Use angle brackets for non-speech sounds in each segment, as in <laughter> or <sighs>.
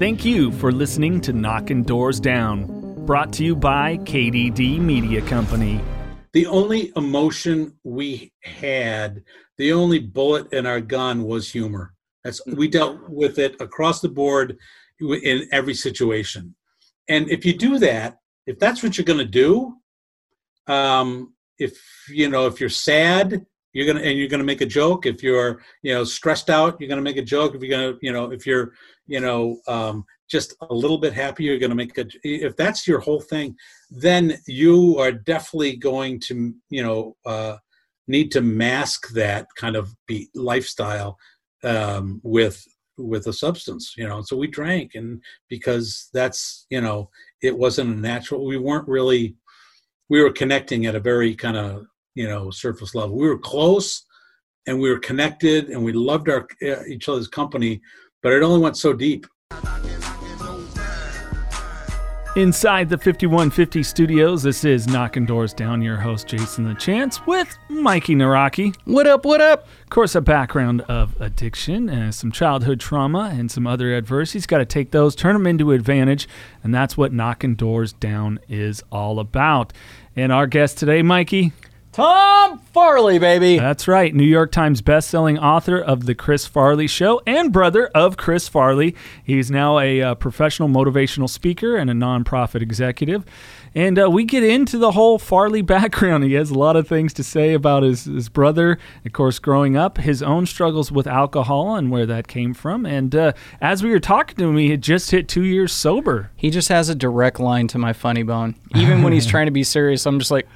Thank you for listening to Knocking Doors Down, brought to you by KDD Media Company. The only emotion we had, the only bullet in our gun was humor. That's we dealt with it across the board in every situation. And if you do that, if that's what you're going to do, um, if you know if you're sad, you're gonna and you're gonna make a joke. If you're you know stressed out, you're gonna make a joke. If you're gonna you know if you're you know um, just a little bit happy, you're gonna make a. If that's your whole thing, then you are definitely going to you know uh, need to mask that kind of be lifestyle um, with with a substance you know so we drank and because that's you know it wasn't a natural we weren't really we were connecting at a very kind of you know surface level we were close and we were connected and we loved our uh, each other's company but it only went so deep Inside the 5150 studios, this is Knocking Doors Down, your host, Jason the Chance, with Mikey Naraki. What up, what up? Of course, a background of addiction and some childhood trauma and some other adversities. Got to take those, turn them into advantage, and that's what Knocking Doors Down is all about. And our guest today, Mikey, Tom Farley, baby. That's right. New York Times bestselling author of The Chris Farley Show and brother of Chris Farley. He's now a uh, professional motivational speaker and a nonprofit executive. And uh, we get into the whole Farley background. He has a lot of things to say about his, his brother, of course, growing up, his own struggles with alcohol and where that came from. And uh, as we were talking to him, he had just hit two years sober. He just has a direct line to my funny bone. Even when he's <laughs> trying to be serious, I'm just like.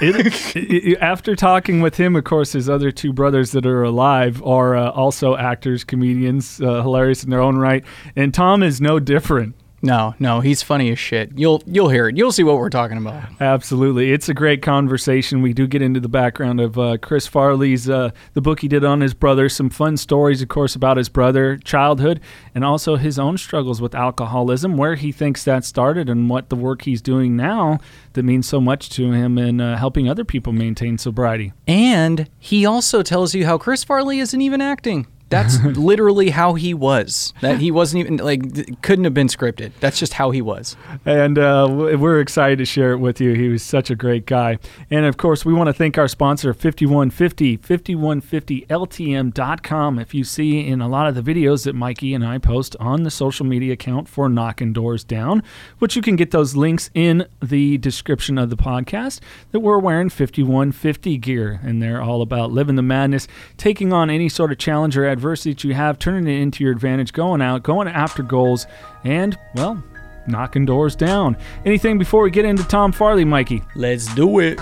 it, it, after talking with him, of course, his other two brothers that are alive are uh, also actors, comedians, uh, hilarious in their own right. And Tom is no different. No, no, he's funny as shit. You'll you'll hear it. You'll see what we're talking about. Absolutely, it's a great conversation. We do get into the background of uh, Chris Farley's uh, the book he did on his brother. Some fun stories, of course, about his brother, childhood, and also his own struggles with alcoholism, where he thinks that started, and what the work he's doing now that means so much to him in uh, helping other people maintain sobriety. And he also tells you how Chris Farley isn't even acting. That's <laughs> literally how he was. That he wasn't even like couldn't have been scripted. That's just how he was. And uh, we're excited to share it with you. He was such a great guy. And of course, we want to thank our sponsor 5150 5150ltm.com. If you see in a lot of the videos that Mikey and I post on the social media account for Knocking Doors Down, which you can get those links in the description of the podcast, that we're wearing 5150 gear and they're all about living the madness, taking on any sort of challenge or adversity adversity that you have, turning it into your advantage, going out, going after goals, and, well, knocking doors down. Anything before we get into Tom Farley, Mikey? Let's do it.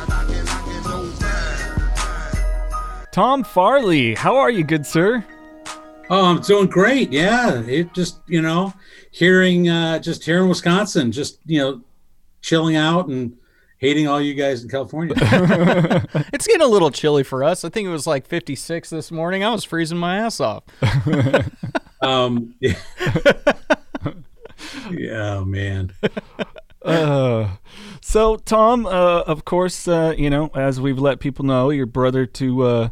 Tom Farley, how are you, good sir? Oh, I'm doing great. Yeah, it just you know, hearing uh, just here in Wisconsin, just you know, chilling out and hating all you guys in California. <laughs> <laughs> it's getting a little chilly for us. I think it was like 56 this morning. I was freezing my ass off. <laughs> um, yeah. yeah, man. Uh, so Tom, uh, of course, uh, you know, as we've let people know, your brother to uh,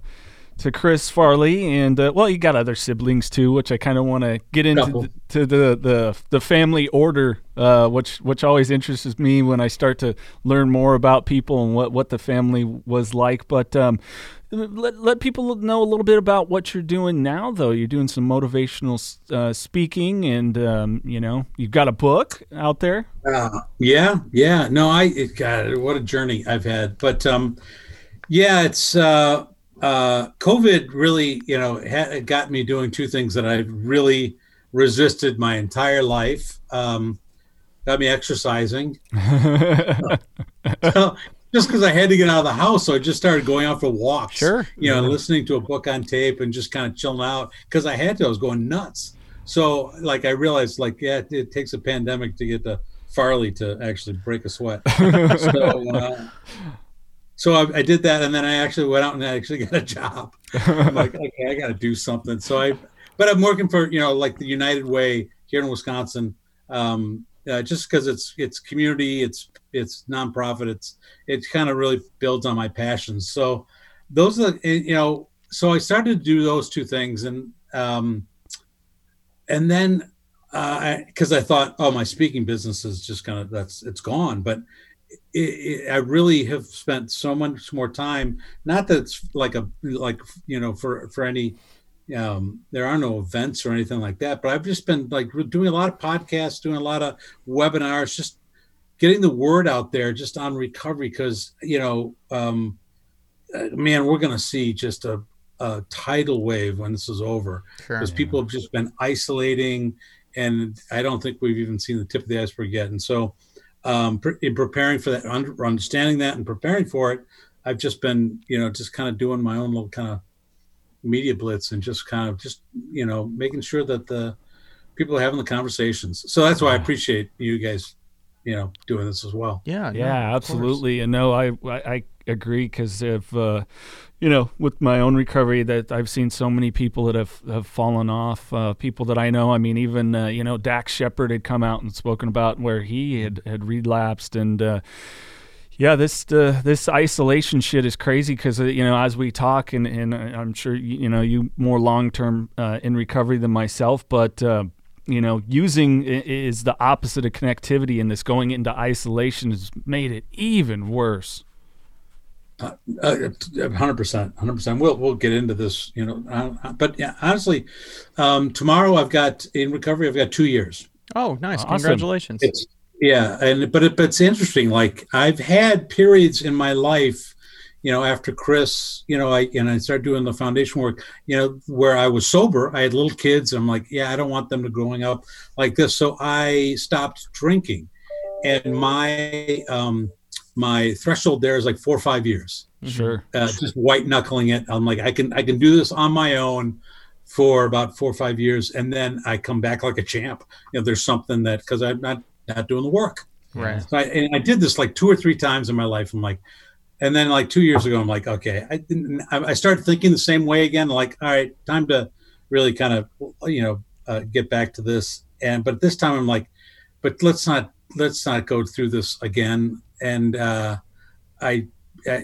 to Chris Farley, and uh, well, you got other siblings too, which I kind of want to get into the, to the, the the family order, uh, which which always interests me when I start to learn more about people and what what the family was like. But um, let let people know a little bit about what you're doing now, though. You're doing some motivational uh, speaking, and um, you know, you've got a book out there. Uh, yeah, yeah. No, I it, God, what a journey I've had, but um, yeah, it's. Uh, COVID really, you know, ha- got me doing two things that I really resisted my entire life. Um, got me exercising. <laughs> so, just because I had to get out of the house, so I just started going out for walks. Sure. You know, listening to a book on tape and just kind of chilling out because I had to. I was going nuts. So, like, I realized, like, yeah, it, it takes a pandemic to get the Farley to actually break a sweat. <laughs> so, uh, so I, I, did that, and then I actually went out and I actually <laughs> got a job. I'm like, <laughs> okay, I got to do something. So I, but I'm working for you know like the United Way here in Wisconsin, um, uh, just because it's it's community, it's it's nonprofit, it's it kind of really builds on my passions. So those are you know, so I started to do those two things, and um, and then because uh, I, I, thought, oh, my speaking business is just gonna that's it's gone. But it, it, I really have spent so much more time. Not that it's like a like you know for for any. Um, there are no events or anything like that, but I've just been like doing a lot of podcasts, doing a lot of webinars, just getting the word out there, just on recovery. Because you know, um, uh, man, we're going to see just a, a tidal wave when this is over because sure, people have just been isolating and I don't think we've even seen the tip of the iceberg yet. And so, um, in preparing for that, understanding that, and preparing for it, I've just been, you know, just kind of doing my own little kind of media blitz and just kind of just, you know, making sure that the people are having the conversations. So that's why I appreciate you guys, you know, doing this as well. Yeah, yeah, no, absolutely. And no, I I, I agree because if uh, you know, with my own recovery, that I've seen so many people that have, have fallen off. Uh, people that I know. I mean, even uh, you know, Dax Shepard had come out and spoken about where he had had relapsed, and uh, yeah, this uh, this isolation shit is crazy because uh, you know, as we talk, and and I'm sure you know you more long term uh, in recovery than myself, but you know, using is the opposite of connectivity, and this going into isolation has made it even worse. Uh, hundred percent, hundred percent. We'll we'll get into this, you know. Uh, but yeah, honestly, um, tomorrow I've got in recovery. I've got two years. Oh, nice! Awesome. Congratulations. It's, yeah, and but it, but it's interesting. Like I've had periods in my life, you know, after Chris, you know, I and I started doing the foundation work, you know, where I was sober. I had little kids. I'm like, yeah, I don't want them to growing up like this. So I stopped drinking, and my um, my threshold there is like four or five years. Sure. Uh, just white knuckling it. I'm like, I can I can do this on my own for about four or five years, and then I come back like a champ. You know, there's something that because I'm not not doing the work. Right. So I, and I did this like two or three times in my life. I'm like, and then like two years ago, I'm like, okay, I I started thinking the same way again. Like, all right, time to really kind of you know uh, get back to this. And but this time I'm like, but let's not let's not go through this again and uh, I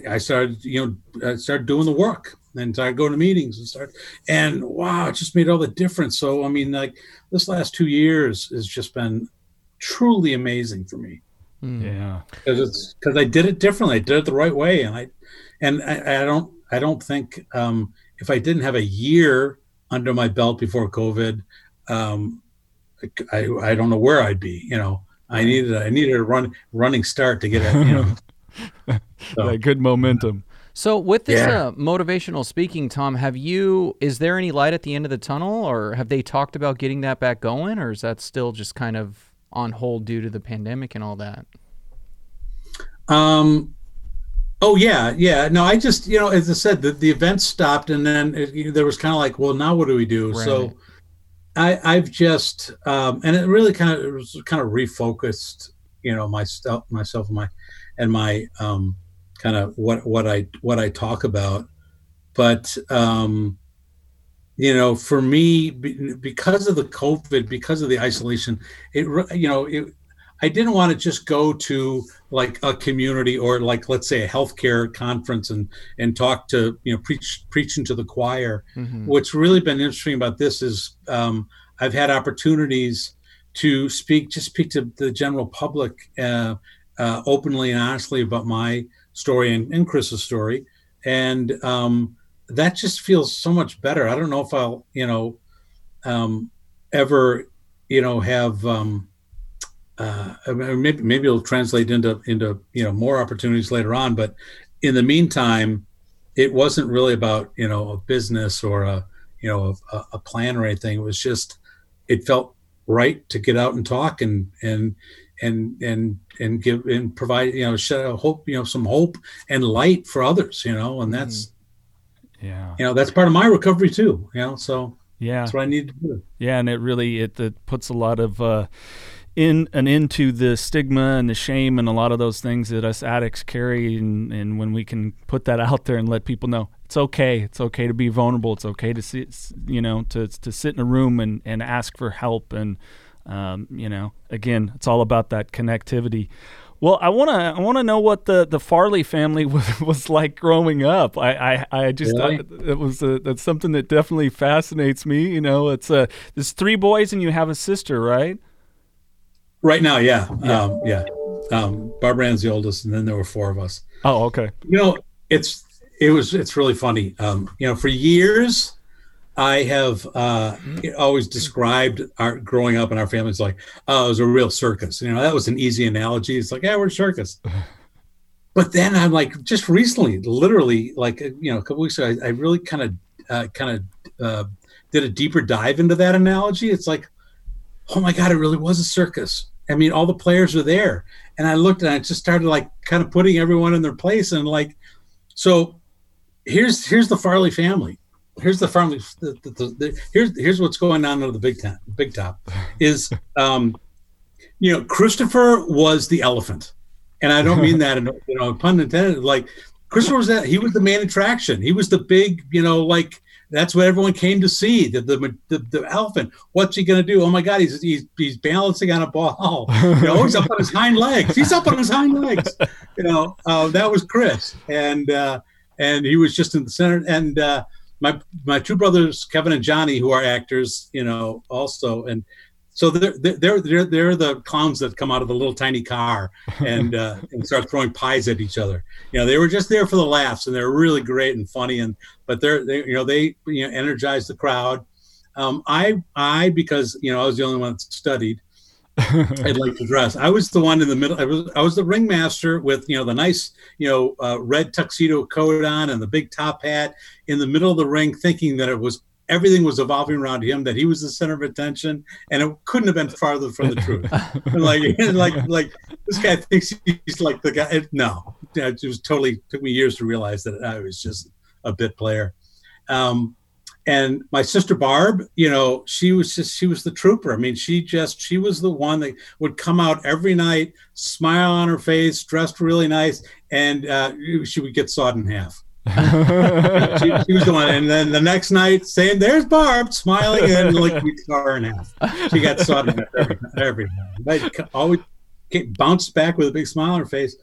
I started you know I started doing the work and started going to meetings and start and wow it just made all the difference. So I mean like this last two years has just been truly amazing for me. Hmm. Yeah, because it's because I did it differently. I did it the right way, and I and I, I don't I don't think um, if I didn't have a year under my belt before COVID, um, I I don't know where I'd be. You know, I needed I needed a run running start to get it. You know, so. <laughs> that good momentum. So with this yeah. uh, motivational speaking, Tom, have you? Is there any light at the end of the tunnel, or have they talked about getting that back going, or is that still just kind of on hold due to the pandemic and all that? Um. Oh yeah, yeah. No, I just you know, as I said, the the event stopped, and then it, there was kind of like, well, now what do we do? Right. So I, I've just um, and it really kind of was kind of refocused, you know, myself, myself, and my and my um, kind of what what I what I talk about. But um, you know, for me, because of the COVID, because of the isolation, it you know, it, I didn't want to just go to like a community or like let's say a healthcare conference and and talk to you know preach preaching to the choir. Mm-hmm. What's really been interesting about this is um, I've had opportunities to speak just speak to the general public uh, uh, openly and honestly about my story and, and Chris's story, and um, that just feels so much better. I don't know if I'll you know um, ever you know have um, uh, maybe maybe it'll translate into into you know more opportunities later on. But in the meantime, it wasn't really about you know a business or a you know a, a plan or anything. It was just it felt right to get out and talk and and and and and give and provide you know show hope you know some hope and light for others you know and that's yeah you know that's part of my recovery too you know so yeah that's what i need to do yeah and it really it, it puts a lot of uh in and into the stigma and the shame and a lot of those things that us addicts carry and, and when we can put that <laughs> out there and let people know it's okay it's okay to be vulnerable it's okay to sit you know to, to sit in a room and, and ask for help and um, you know again it's all about that connectivity Well, I want to I want to know what the, the Farley family <laughs> was, was like growing up. I I, I just Really? it was a, that's something that definitely fascinates me. You know, it's uh there's three boys and you have a sister, right? Right now, yeah, yeah. Um, yeah. Um, Barbara Ann's the oldest, and then there were four of us. Oh, okay. You know, it's it was it's really funny. Um, you know, for years, I have uh, always described our growing up in our families like, oh, it was a real circus. You know, that was an easy analogy. It's like, yeah, we're a circus. <laughs> But then I'm like, just recently, literally, like you know, a couple weeks ago, I, I really kind of uh, kind of uh, did a deeper dive into that analogy. It's like, oh my god, it really was a circus. I mean, all the players are there, and I looked and I just started like kind of putting everyone in their place, and like, so here's here's the Farley family. Here's the Farley. The, the, the, the, here's here's what's going on under the big top. Big top is, <laughs> um, you know, Christopher was the elephant, and I don't mean that in you know pun intended. Like Christopher was that he was the main attraction. He was the big, you know, like that's what everyone came to see. The the, the, the elephant. What's he gonna do? Oh my God, he's he's he's balancing on a ball. <laughs> You know, he's up on his hind legs. He's up on his hind legs. You know, uh, that was Chris, and uh, and he was just in the center. And uh, my my two brothers, Kevin and Johnny, who are actors, you know, also and. So they're, they're they're they're the clowns that come out of the little tiny car and <laughs> uh, and start throwing pies at each other. You know, they were just there for the laughs, and they're really great and funny. And but they're they you know they you know energize the crowd. Um, I I because you know I was the only one that studied. <laughs> I'd like to dress. I was the one in the middle. I was I was the ringmaster with you know the nice you know uh, red tuxedo coat on and the big top hat in the middle of the ring, thinking that it was everything was evolving around him, that he was the center of attention, and it couldn't have been farther from the truth. And <laughs> like <laughs> like like this guy thinks he's like the guy. No, it was totally took me years to realize that I was just a bit player. Um, and my sister Barb, you know, she was just she was the trooper. I mean, she just she was the one that would come out every night, smile on her face, dressed really nice, and uh, she would get sawed in half. <laughs> she, she, was the one, and then the next night, saying, "There's Barb," smiling, and like we her in half. She got sawed every every time. Always bounced back with a big smile on her face,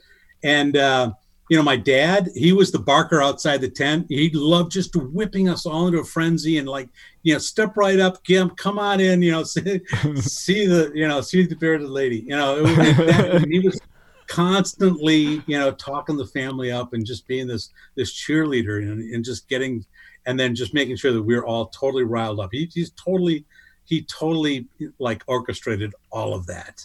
and. Uh, you know, my dad, he was the barker outside the tent. He loved just whipping us all into a frenzy and like, you know, step right up, Gimp, come on in, you know, <laughs> see, see the, you know, see the bearded lady. You know, it that, he was constantly, you know, talking the family up and just being this this cheerleader and, and just getting, and then just making sure that we we're all totally riled up. He, he's totally, he totally like orchestrated all of that.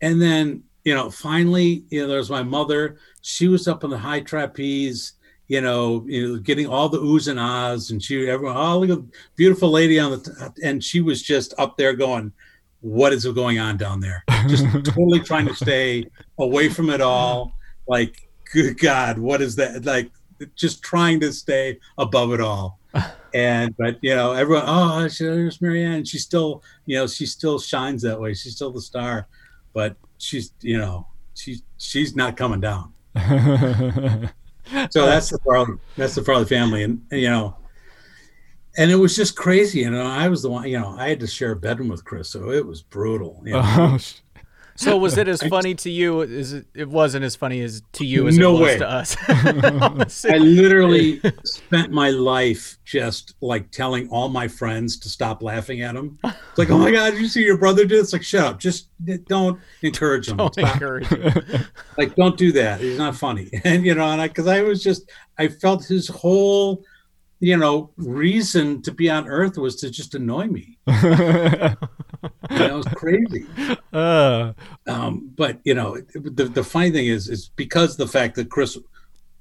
And then you know, finally, you know, there's my mother. She was up on the high trapeze, you know, you know, getting all the oohs and ahs, and she, everyone, oh, look at beautiful lady on the, t-. and she was just up there going, what is going on down there? Just <laughs> totally trying to stay away from it all. Like, good God, what is that? Like, just trying to stay above it all. <laughs> And but you know, everyone, oh, there's Marianne. She still, you know, she still shines that way. She's still the star. But she's you know she's she's not coming down. <laughs> so that's the Farley that's the Farley family, and, and, you know, and it was just crazy. You know, I was the one. You know, I had to share a bedroom with Chris, so it was brutal. You know? Oh, so was it as funny to you as it, it wasn't as funny as to you as no it was way. to us? <laughs> I literally spent my life just like telling all my friends to stop laughing at him. It's like, oh my god, did you see your brother do? It's like, shut up, just don't encourage him. Don't Stop. encourage him. like, don't do that. He's not funny. <laughs> And you know, and I because I was just I felt his whole you know reason to be on earth was to just annoy me. <laughs> That was crazy. uh, Um, but you know, the the funny thing is, is because the fact that Chris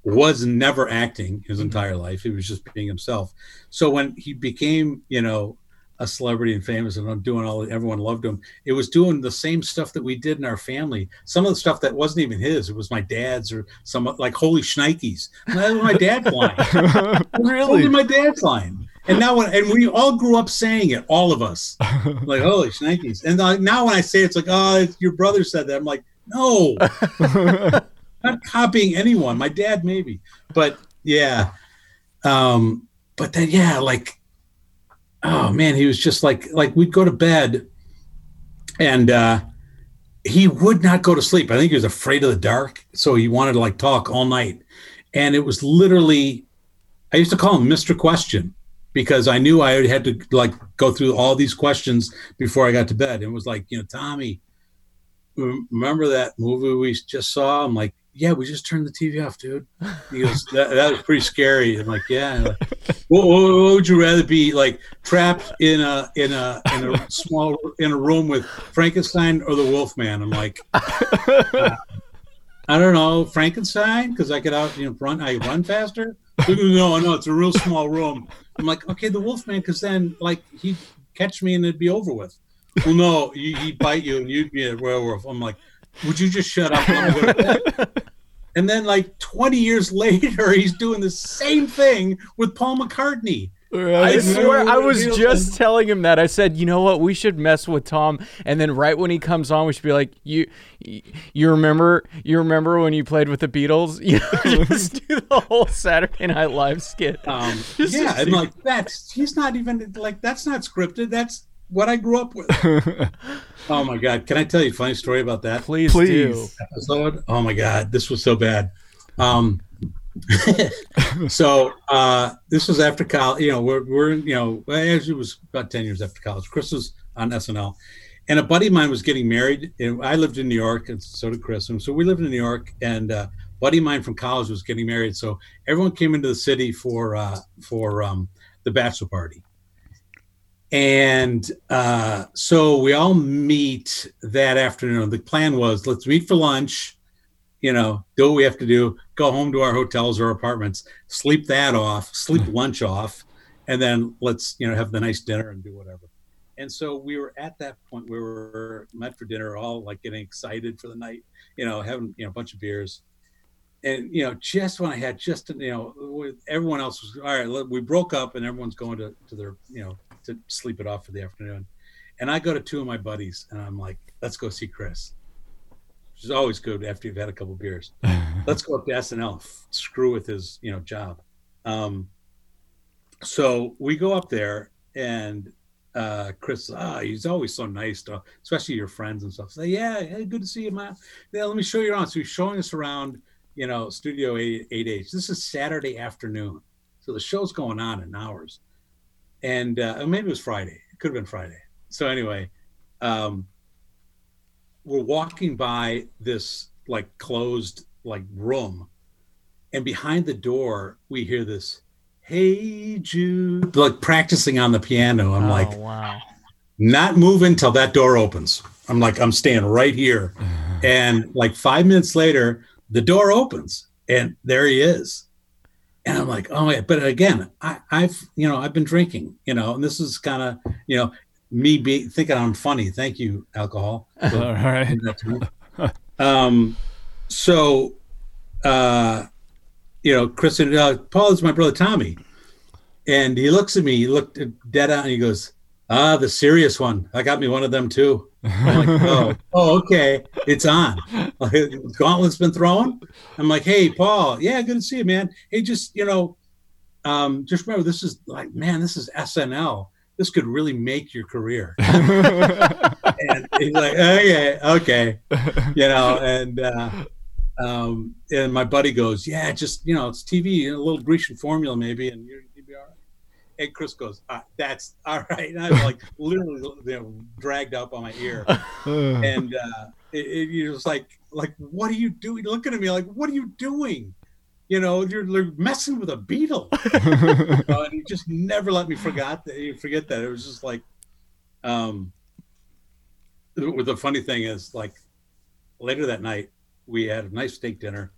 was never acting his entire life, he was just being himself. So when he became, you know, a celebrity and famous and I'm doing all, everyone loved him. It was doing the same stuff that we did in our family. Some of the stuff that wasn't even his, it was my dad's or some like holy shnikes. That was my dad's line. <laughs> really? My dad's line. And now when and we all grew up saying it, all of us, <laughs> like holy shnikes. And like, now when I say it, it's like, oh, your brother said that. I'm like, no, <laughs> not copying anyone. My dad maybe, but yeah. Um, but then yeah, like, oh man, he was just like like we'd go to bed, and uh, he would not go to sleep. I think he was afraid of the dark, so he wanted to like talk all night. And it was literally, I used to call him Mr. Question because I knew I had to like go through all these questions before I got to bed. And it was like, you know, Tommy, remember that movie we just saw? I'm like, yeah, we just turned the TV off, dude. He goes, <laughs> that, that was pretty scary. I'm like, yeah. Like, what, what, what, would you rather be like trapped in a in a in a small in a room with Frankenstein or the Wolfman? I'm like, <laughs> uh, I don't know, Frankenstein because I get out, you know, run, I run faster. <laughs> No, no, it's a real small room. I'm like, okay, the Wolfman, because then like he'd catch me and it'd be over with. Well, no, he'd bite you and you'd be a werewolf. I'm like, would you just shut up? <laughs> and then like 20 years later, he's doing the same thing with Paul McCartney. I swear, I was just telling him that. I said, you know what, we should mess with Tom, and then right when he comes on, we should be like, you, you remember, you remember when you played with the Beatles? <laughs> You know, <laughs> just do the whole Saturday Night Live skit. Um, yeah, and like that's he's not even like that's not scripted. That's what I grew up with. <laughs> oh my god! Can I tell you a funny story about that? Please, please. Episode. Oh my god, this was so bad. Um, <laughs> so uh, this was after college. You know, we're we're you know, actually it was about ten years after college. Chris was on SNL, and a buddy of mine was getting married. And I lived in New York, and so did Chris. And so we lived in New York, and uh, buddy of mine from college was getting married. So everyone came into the city for uh, for um, the bachelor party. And uh, so we all meet that afternoon. The plan was let's meet for lunch, you know, do what we have to do, go home to our hotels or apartments, sleep that off, sleep lunch off, and then let's, you know, have the nice dinner and do whatever. And so we were at that point where we were met for dinner, all like getting excited for the night, you know, having, you know, a bunch of beers. And, you know, just when I had just, you know, everyone else was, all right, we broke up and everyone's going to, to their, you know, to sleep it off for the afternoon. And I go to two of my buddies and I'm like, let's go see Chris. Which is always good after you've had a couple beers. <laughs> let's go up to SNL, screw with his, you know, job. Um, so we go up there and uh, Chris, ah, he's always so nice to, especially your friends and stuff. Say, yeah, hey, good to see you, man. Yeah, let me show you around. So he's showing us around, you know, Studio 8, 8H. This is Saturday afternoon. So the show's going on in hours and uh, maybe it was Friday. It could have been Friday. So anyway, um, we're walking by this like closed like room, and behind the door we hear this, "Hey Jude," like practicing on the piano. I'm oh, like, wow, not moving till that door opens. I'm like, I'm staying right here, <sighs> and like five minutes later, the door opens, and there he is and I'm like, oh, yeah. but again, I, I've, you know, I've been drinking, you know, and this is kind of, you know, me be thinking I'm funny. Thank you, alcohol. <laughs> All right. um, so, uh, you know, Chris and uh, Paul is my brother Tommy, and he looks at me. He looked dead on, and he goes, "Ah, the serious one. I got me one of them too." I'm like, <laughs> oh, oh, okay, it's on. Gauntlet's been thrown. I'm like, hey, Paul, yeah, good to see you, man. Hey, just you know, um, just remember, this is like, man, this is SNL. This could really make your career. <laughs> and he's like, okay, okay, you know, and uh, um, and my buddy goes, yeah, just you know, it's TV, a little Grecian formula maybe, and you're and Chris goes, ah, "That's <laughs> all right." And I'm like literally you know, dragged up on my ear, <laughs> and uh, it, it, was like, "Like, what are you doing?" Looking at me like, "What are you doing?" You know, you're, you're messing with a Beatle. <laughs> uh, and he just never let me forget that. You forget that. It was just like, um, the, the funny thing is, like, later that night, we had a nice steak dinner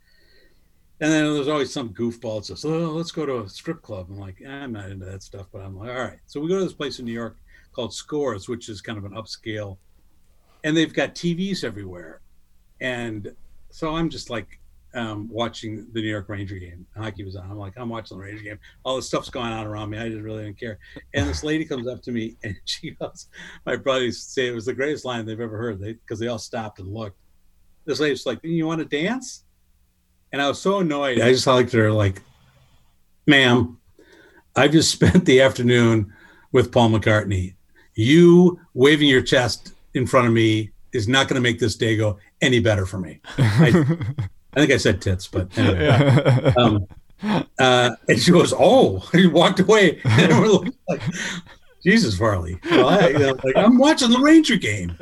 and then there's always some goofball that says, "Oh, let's go to a strip club." I'm like, I'm not into that stuff, but I'm like, all right. So we go to this place in New York called Scores, which is kind of an upscale, and they've got TVs everywhere, and so I'm just like um, watching the New York Ranger game. Hockey was on. I'm like, I'm watching the Ranger game. All this stuff's going on around me. I just really didn't care. And this lady comes up to me <laughs> and she goes, "My brothers say it was the greatest line they've ever heard." They because they all stopped and looked. This lady's like, "You want to dance?" And I was so annoyed. I just looked at her like, ma'am, I just <laughs> spent the afternoon with Paul McCartney. You waving your chest in front of me is not going to make this day go any better for me. I, I think I said tits, but anyway. yeah. <laughs> Um, uh, and she goes, "Oh!" <laughs> He walked away, and we're like, "Jesus, Farley!" Well, I, you know, like I'm watching the Ranger game.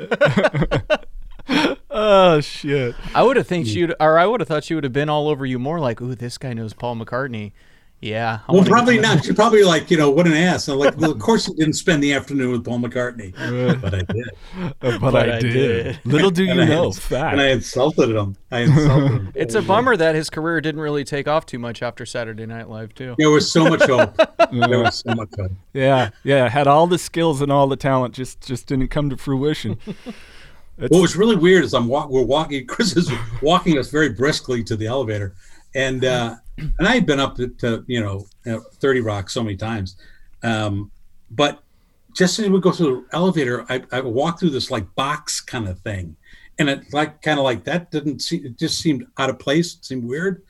Oh shit. I would have think she'd, or I would have thought she would have been all over you more. Like, ooh, this guy knows Paul McCartney. Yeah. I Well, probably not. She probably like, you know, what an ass. And like, well, of course, you didn't spend the afternoon with Paul McCartney, but I did, uh, But, But I, I did. did. Little do <laughs> you know, had- fact. and I insulted him. I <laughs> insulted him. It's a bummer that his career didn't really take off too much after Saturday Night Live, too. There was so much hope. There was so much hope. yeah, yeah. Had all the skills and all the talent, just just didn't come to fruition. It's, What was really weird is I'm walk, we're walking. <laughs> Chris is walking us very briskly to the elevator, and uh, and I had been up to, you know Thirty Rock so many times, um, but just as we go through the elevator, I, I walk through this like box kind of thing, and it like kind of like that didn't see it just seemed out of place, it seemed weird,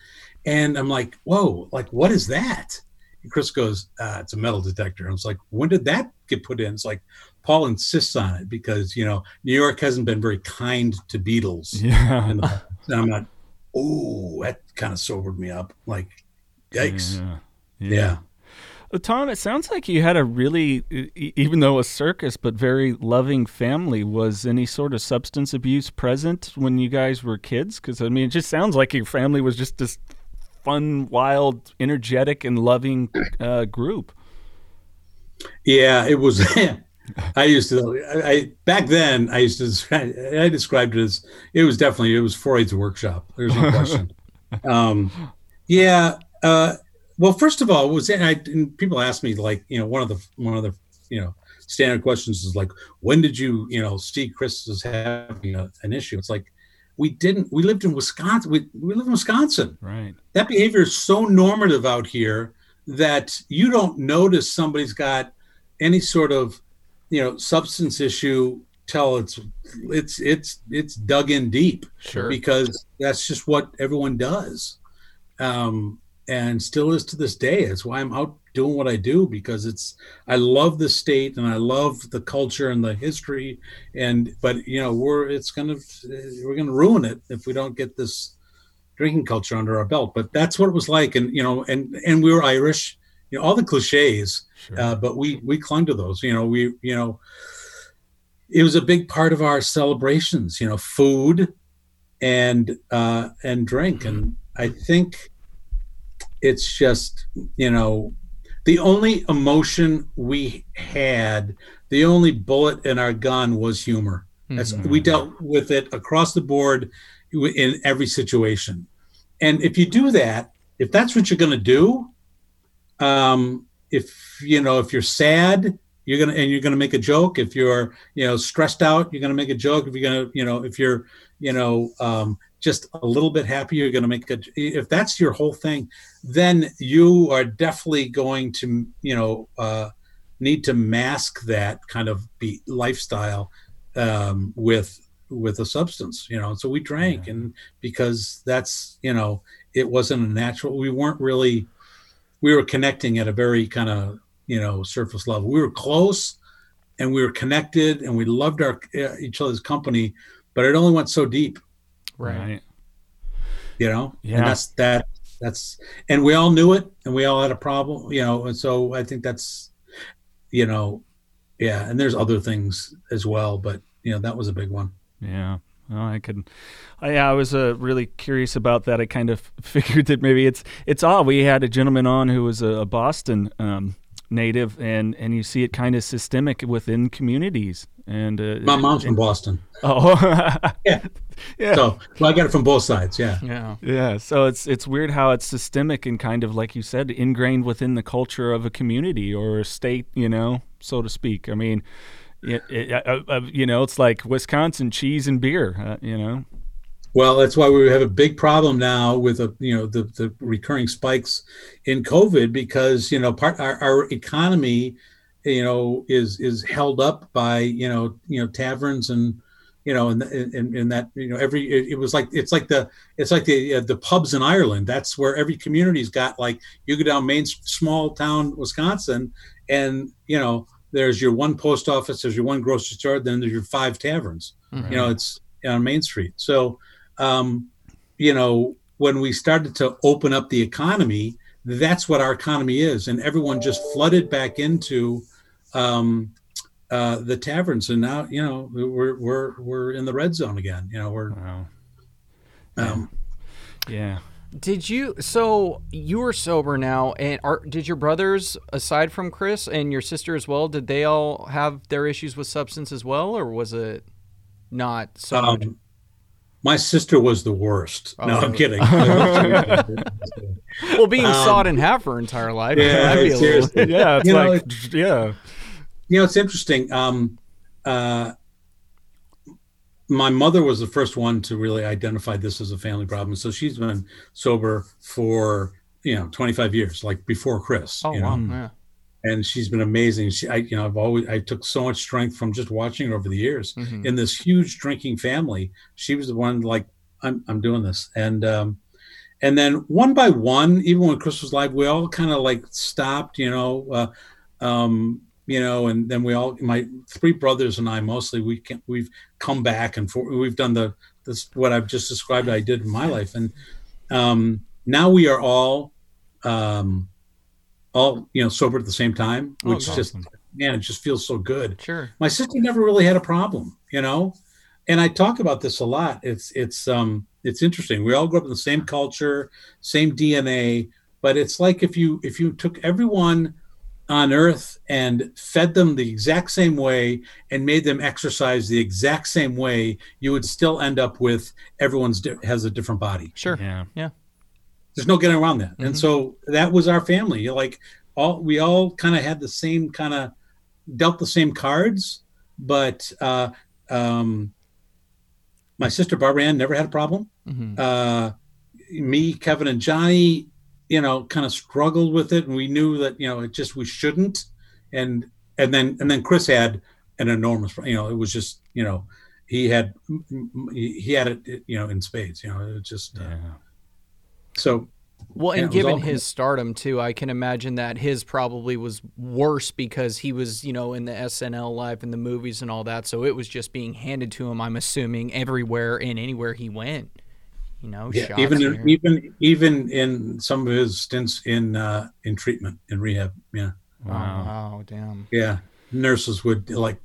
and I'm like, whoa, like what is that? And Chris goes, uh, it's a metal detector. I was like, when did that get put in? It's like Paul insists on it because you know New York hasn't been very kind to Beatles. yeah. And, and I'm like, oh, that kind of sobered me up. Like, yikes. Yeah. Yeah. Well, Tom, it sounds like you had a really, even though a circus, but very loving family. Was any sort of substance abuse present when you guys were kids? Because I mean, it just sounds like your family was just this fun, wild, energetic, and loving uh, group. Yeah, it was. <laughs> <laughs> I used to. I, I back then. I used to. describe- I described it as. It was definitely. It was Freud's workshop. There's no <laughs> question. um, yeah. Uh, well, first of all, was I? And people ask me like, you know, one of the one of the you know standard questions is like, when did you you know see Chris as having a, an issue? It's like we didn't. We lived in Wisconsin. We we live in Wisconsin. Right. that behavior is so normative out here that you don't notice somebody's got any sort of you know substance issue tell it's it's it's it's dug in deep. Sure. because that's just what everyone does. Um and still is to this day. It's why i'm out doing what i do because it's i love the state and i love the culture and the history. And but you know we're it's gonna we're gonna ruin it if we don't get this drinking culture under our belt. But that's what it was like. And you know and and we were irish you know all the cliches Sure. uh, but we we clung to those you know we you know it was a big part of our celebrations you know food and uh and drink and i think it's just you know the only emotion we had the only bullet in our gun was humor that's Mhm. we dealt with it across the board in every situation and if you do that if that's what you're going to do um if you know if you're sad you're gonna and you're gonna make a joke. If you're you know stressed out you're gonna make a joke. If you're gonna you know if you're you know um just a little bit happy you're gonna make a if that's your whole thing then you are definitely going to you know uh need to mask that kind of be lifestyle um with with a substance you know. So we drank Yeah. and because that's you know it wasn't a natural we weren't really we were connecting at a very kind of you know surface level we were close and we were connected and we loved our uh, each other's company but it only went so deep Right. you know Yeah. and that's that that's and we all knew it and we all had a problem you know and so i think that's you know yeah and there's other things as well but you know that was a big one Yeah. Well, I could. I, I was uh, really curious about that. I kind of <laughs> figured that maybe it's it's odd. We had a gentleman on who was a, a Boston um, native, and and you see it kind of systemic within communities. And uh, my mom's from boston <laughs> oh Yeah. <laughs> yeah. so well, i got it from both sides yeah Yeah. Yeah, so it's it's weird how it's systemic and kind of like you said, ingrained within the culture of a community or a state, you know, so to speak. I mean, it, it, uh, uh, you know, it's like Wisconsin cheese and beer, uh, you know. Well, that's why we have a big problem now with a, you know the, the recurring spikes in COVID because you know part our, our economy, you know, is is held up by you know you know taverns and you know and and, and that you know every it, it was like it's like the it's like the uh, the pubs in Ireland. That's where every community's got like you go down Main small town Wisconsin and you know there's your one post office, there's your one grocery store, then there's your five taverns. Mhm. You know, it's on Main Street. So, um, you know, when we started to open up the economy, that's what our economy is, and everyone just flooded back into um, uh, the taverns, and now you know we're we're we're in the red zone again. You know, we're Wow. um, Yeah. Did you? So you are sober now, and are did your brothers, aside from Chris and your sister as well, did they all have their issues with substance as well, or was it not so um, my sister was the worst. no, Oh, I'm kidding. <laughs> Well, being um, sawed in half her entire life, yeah, that'd be a little. seriously. Yeah. It's You know, like, yeah. you know, it's interesting. Um, uh, my mother was the first one to really identify this as a family problem. So she's been sober for you know 25 years, like before Chris. Oh you wow, know? yeah. and she's been amazing. She, I, you know, I've always I took so much strength from just watching her over the years Mhm. in this huge drinking family. She was the one like I'm I'm doing this, and um, and then one by one, even when Chris was alive, we all kind of like stopped, you know, uh, um, you know, and then we all my three brothers and I mostly we can we've come back and for, we've done the this what I've just described I did in my life, and um, now we are all. Um, all you know sober at the same time Oh, which that's just awesome. man it just feels so good Sure. my sister never really had a problem you know and i talk about this a lot it's it's um it's interesting we all grew up in the same culture same dna but it's like if you if you took everyone on earth and fed them the exact same way and made them exercise the exact same way you would still end up with everyone's di- has a different body Sure. Yeah. Yeah. There's no getting around that. Mhm. And so that was our family. Like all we all kind of had the same kind of dealt the same cards, but uh, um, my sister Barbara Ann never had a problem. hmm Uh, me, Kevin, and Johnny, you know, kind of struggled with it, and we knew that you know it just we shouldn't. And and then and then Chris had an enormous, you know, it was just you know he had he he had it you know in spades. You know, it was just uh, Yeah. so Well, and it was given all- his stardom too, I can imagine that his probably was worse because he was, you know, in the SNL life and the movies and all that. So it was just being handed to him. I'm assuming everywhere and anywhere he went. You know, Yeah, shots even here. in, even even in some of his stints in uh, in treatment in rehab. Yeah, Oh, Wow. wow, damn. yeah. Nurses would like,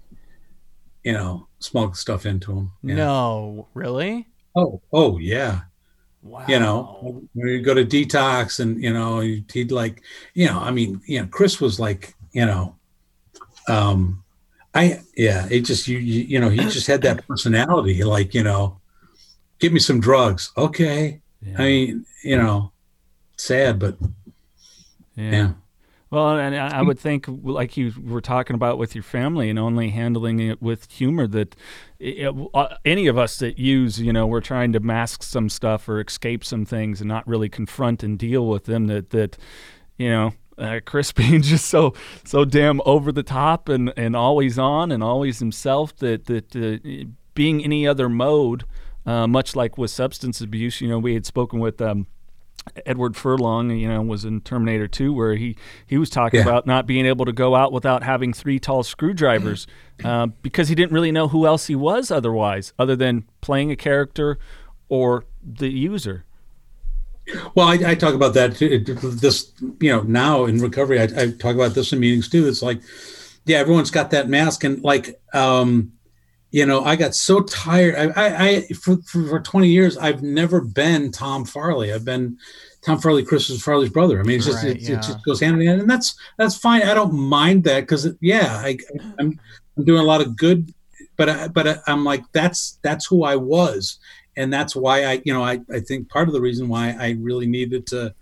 you know, smuggle stuff into him. Yeah. No, really? Oh, oh yeah. Wow. You know, when you go to detox, and you know, he'd, he'd like, you know, I mean, you know, Chris was like, you know, um, I yeah, it just you you, you know, he just had that personality, like you know, give me some drugs, okay. Yeah. I mean, you know, sad, but Yeah. yeah. Well, and I would think, like you were talking about with your family, and only handling it with humor, that it, uh, any of us that use, you know, we're trying to mask some stuff or escape some things, and not really confront and deal with them. That that, you know, uh, Chris <laughs> being just so so damn over the top and and always on and always himself. That that uh, being any other mode, uh, much like with substance abuse, you know, we had spoken with. Um, Edward Furlong, you know, was in Terminator 2, where he, he was talking Yeah. about not being able to go out without having three tall screwdrivers <clears throat> uh, because he didn't really know who else he was otherwise, other than playing a character or the user. Well, I, I talk about that. too. This, you know, now in recovery, I, I talk about this in meetings too. It's like, yeah, everyone's got that mask, and like, um, you know, I got so tired. I, I, I for, for, for 20 years, I've never been Tom Farley. I've been Tom Farley, Chris Farley's brother. I mean, it's just Right, it, yeah. it just goes hand in hand, and that's that's fine. I don't mind that because yeah, I, I'm I'm doing a lot of good, but I, but I, I'm like that's that's who I was, and that's why I you know I I think part of the reason why I really needed to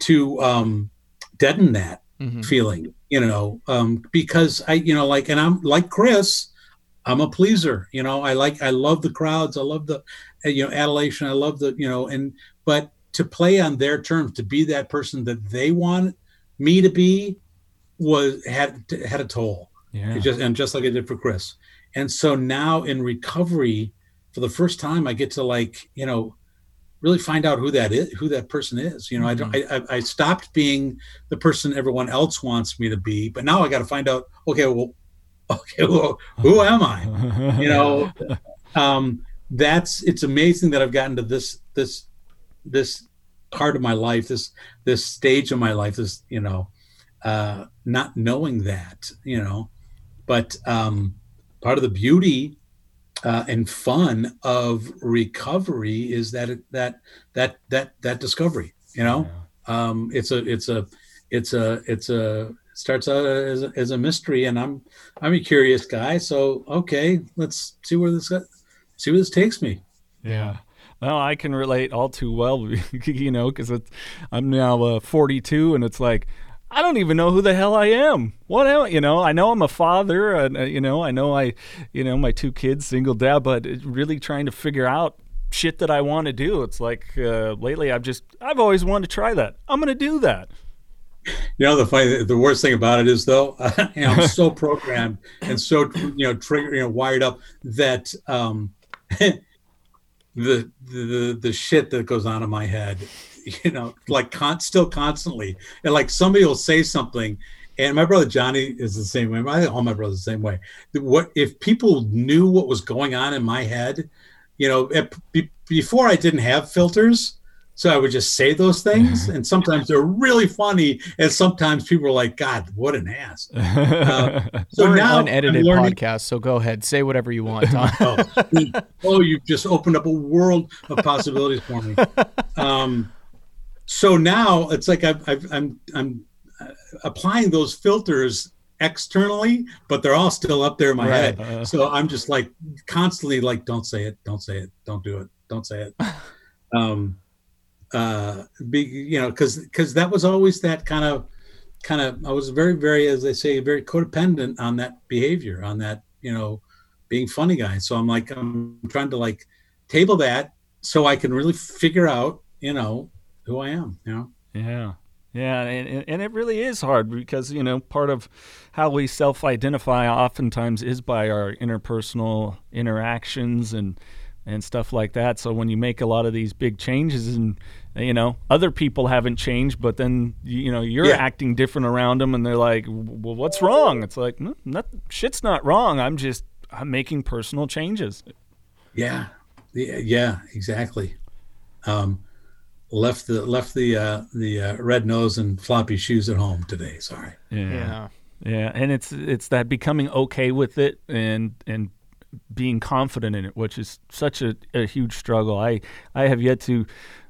to um, deaden that Mhm. feeling, you know, um, because I, you know, like, and I'm like Chris, I'm a pleaser, you know, I like, I love the crowds. I love the, uh, you know, adulation. I love the, you know, and, but to play on their terms, to be that person that they want me to be was, had, had a toll. Yeah. It just, and just like I did for Chris. And so now in recovery, for the first time, I get to like, you know, really find out who that is, who that person is. You know, mm-hmm. I don't. I, I stopped being the person everyone else wants me to be, but now I got to find out. Okay, well, <laughs> okay, well, who am I? You know, um, that's it's amazing that I've gotten to this this this part of my life, this this stage of my life, this you know, uh, not knowing that, you know, but um, part of the beauty uh, and fun of recovery is that it, that that that that discovery. You know, yeah. um, it's a it's a it's a it's a starts out as a, as a mystery, and I'm I'm a curious guy. So okay, let's see where this see where this takes me. Yeah. Well, I can relate all too well, <laughs> you know, because I'm now uh, 42, and it's like I don't even know who the hell I am. What am you know? I know I'm a father, and uh, you know, I know I, you know, my two kids, single dad, but really trying to figure out shit that I want to do. It's like uh, lately, I've just I've always wanted to try that. I'm gonna do that. You know, the funny, the worst thing about it is though, <laughs> I'm so programmed and so you know triggered, you know, wired up that um, <laughs> the, the the shit that goes on in my head <laughs> you know, like con- still constantly. And like somebody will say something, and my brother Johnny is the same way. My, all my brothers the same way. What if people knew what was going on in my head? You know, before I didn't have filters, so I would just say those things, and sometimes they're really funny, and sometimes people are like, "God, what an ass." <laughs> Uh, so now an unedited podcast, so go ahead, say whatever you want. <laughs> oh, oh, you've just opened up a world of possibilities for me. <laughs> Um, so now it's like I've, I've, I'm I'm uh, applying those filters externally, but they're all still up there in my right. head. Uh, so I'm just like constantly like, don't say it, don't say it, don't do it, don't say it. um, uh, be, you know, because because that was always that kind of kind of I was very very as they say very codependent on that behavior on that you know being funny guy. So I'm like I'm trying to like table that so I can really figure out you know who I am, you know? Yeah. Yeah, and, and it really is hard because, you know, part of how we self identify oftentimes is by our interpersonal interactions and, and stuff like that. So when you make a lot of these big changes and, you know, other people haven't changed, but then, you know, you're yeah. acting different around them and they're like, well, what's wrong? It's like, no, not, shit's not wrong. I'm just, I'm making personal changes. Yeah. Yeah, yeah exactly. Um, left the left the uh, the uh, red nose and floppy shoes at home today. Sorry. Yeah. yeah. Yeah, and it's it's that becoming okay with it and and being confident in it, which is such a, a huge struggle. I I have yet to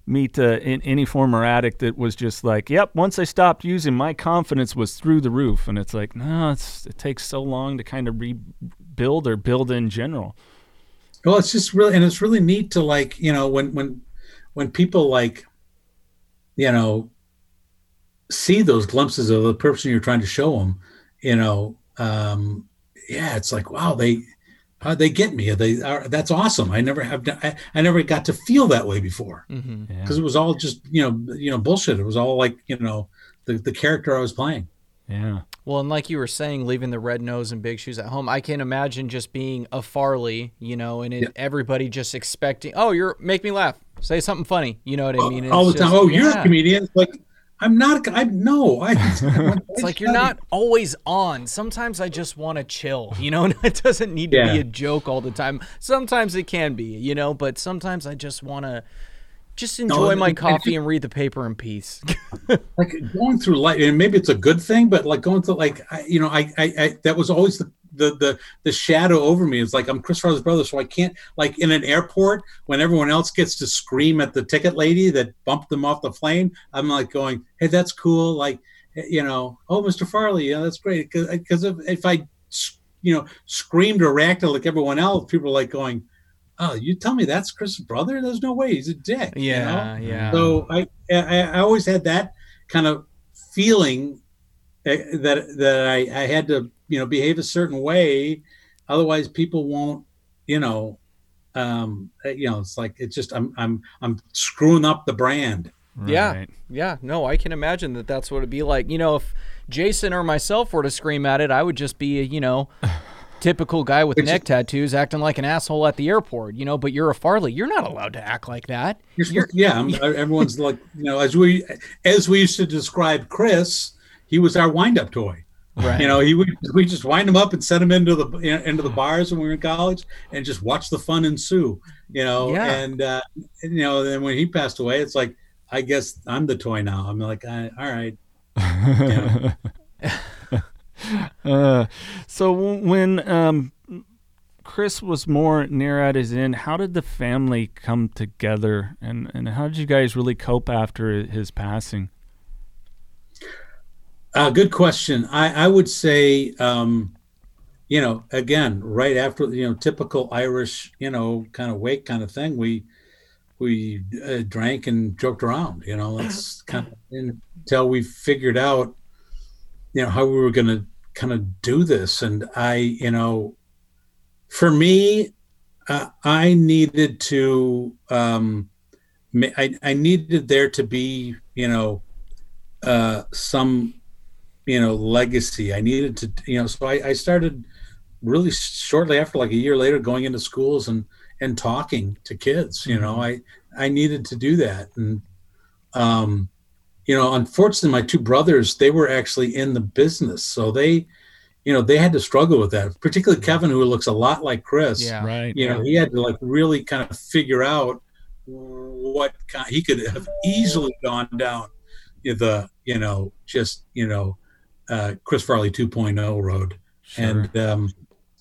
meet uh, in any former addict that was just like, yep. Once I stopped using, my confidence was through the roof, and it's like, no, it's, it takes so long to kind of rebuild or build in general. Well, it's just really, and it's really neat to like, you know, when when when people like you know, see those glimpses of the person you're trying to show them, you know, um, yeah, it's like, wow, they, how they get me? They are, that's awesome. I never have, I, I never got to feel that way before because mm-hmm. yeah. it was all just, you know, you know, bullshit. It was all like, you know, the, the character I was playing. Yeah. Well, and like you were saying, leaving the red nose and big shoes at home, I can't imagine just being a Farley, you know, and it, yeah. everybody just expecting, oh, you're make me laugh, say something funny, you know what I mean? It's all the time. oh, you're a comedian. like, I'm not. I no. I. <laughs> it's like you're not always on. Sometimes I just want to chill. You know, <laughs> it doesn't need to yeah. be a joke all the time. Sometimes it can be, you know, but sometimes I just want to just enjoy no, my coffee and read the paper in peace. <laughs> like going through life, and maybe it's a good thing, but like going through, like I, you know, I, I, I, that was always the, the, the, the shadow over me. It's like I'm Chris Farley's brother, so I can't like in an airport when everyone else gets to scream at the ticket lady that bumped them off the plane. I'm like going, hey, that's cool. Like, you know, oh, Mr. Farley, yeah, that's great. Because if, if I, you know, screamed or reacted like everyone else, people are like going oh, you tell me that's Chris's brother? There's no way he's a dick. Yeah, you know? yeah. So I, I, I always had that kind of feeling eh, that that I, I had to you know behave a certain way, otherwise people won't you know um eh, you know it's like it's just I'm I'm I'm screwing up the brand. Right. Yeah, yeah. No, I can imagine that that's what it'd be like. You know, if Jason or myself were to scream at it, I would just be you know <sighs> typical guy with neck tattoos acting like an asshole at the airport, you know, but you're a Farley. You're not allowed to act like that. You're, you're yeah, I'm, everyone's like, you know, as we as we used to describe Chris, he was our wind-up toy. Right. You know, he would we just wind him up and send him into the into the bars when we were in college, and just watch the fun ensue. You know, yeah. and uh, you know, then when he passed away, it's like I guess I'm the toy now. I'm like, all right. <laughs> uh, so when um, Chris was more near at his end, how did the family come together, and and how did you guys really cope after his passing? Uh, good question. I, I would say, um, you know, again, right after you know, typical Irish, you know, kind of wake kind of thing. We we uh, drank and joked around. You know, that's <laughs> kind of until we figured out, you know, how we were going to kind of do this. And I, you know, for me, uh, I needed to, um, I, I needed there to be, you know, uh, some, you know, legacy. I needed to, you know, so I, I started really shortly after, like a year later, going into schools and and talking to kids. You know. I I needed to do that, and um, you know, unfortunately, my two brothers they were actually in the business, so they, you know, they had to struggle with that. Particularly Kevin, who looks a lot like Chris. Yeah, right. You know, he had to like really kind of figure out what kind, he could have easily gone down the you know just you know uh, Chris Farley 2.0 road, sure. and um,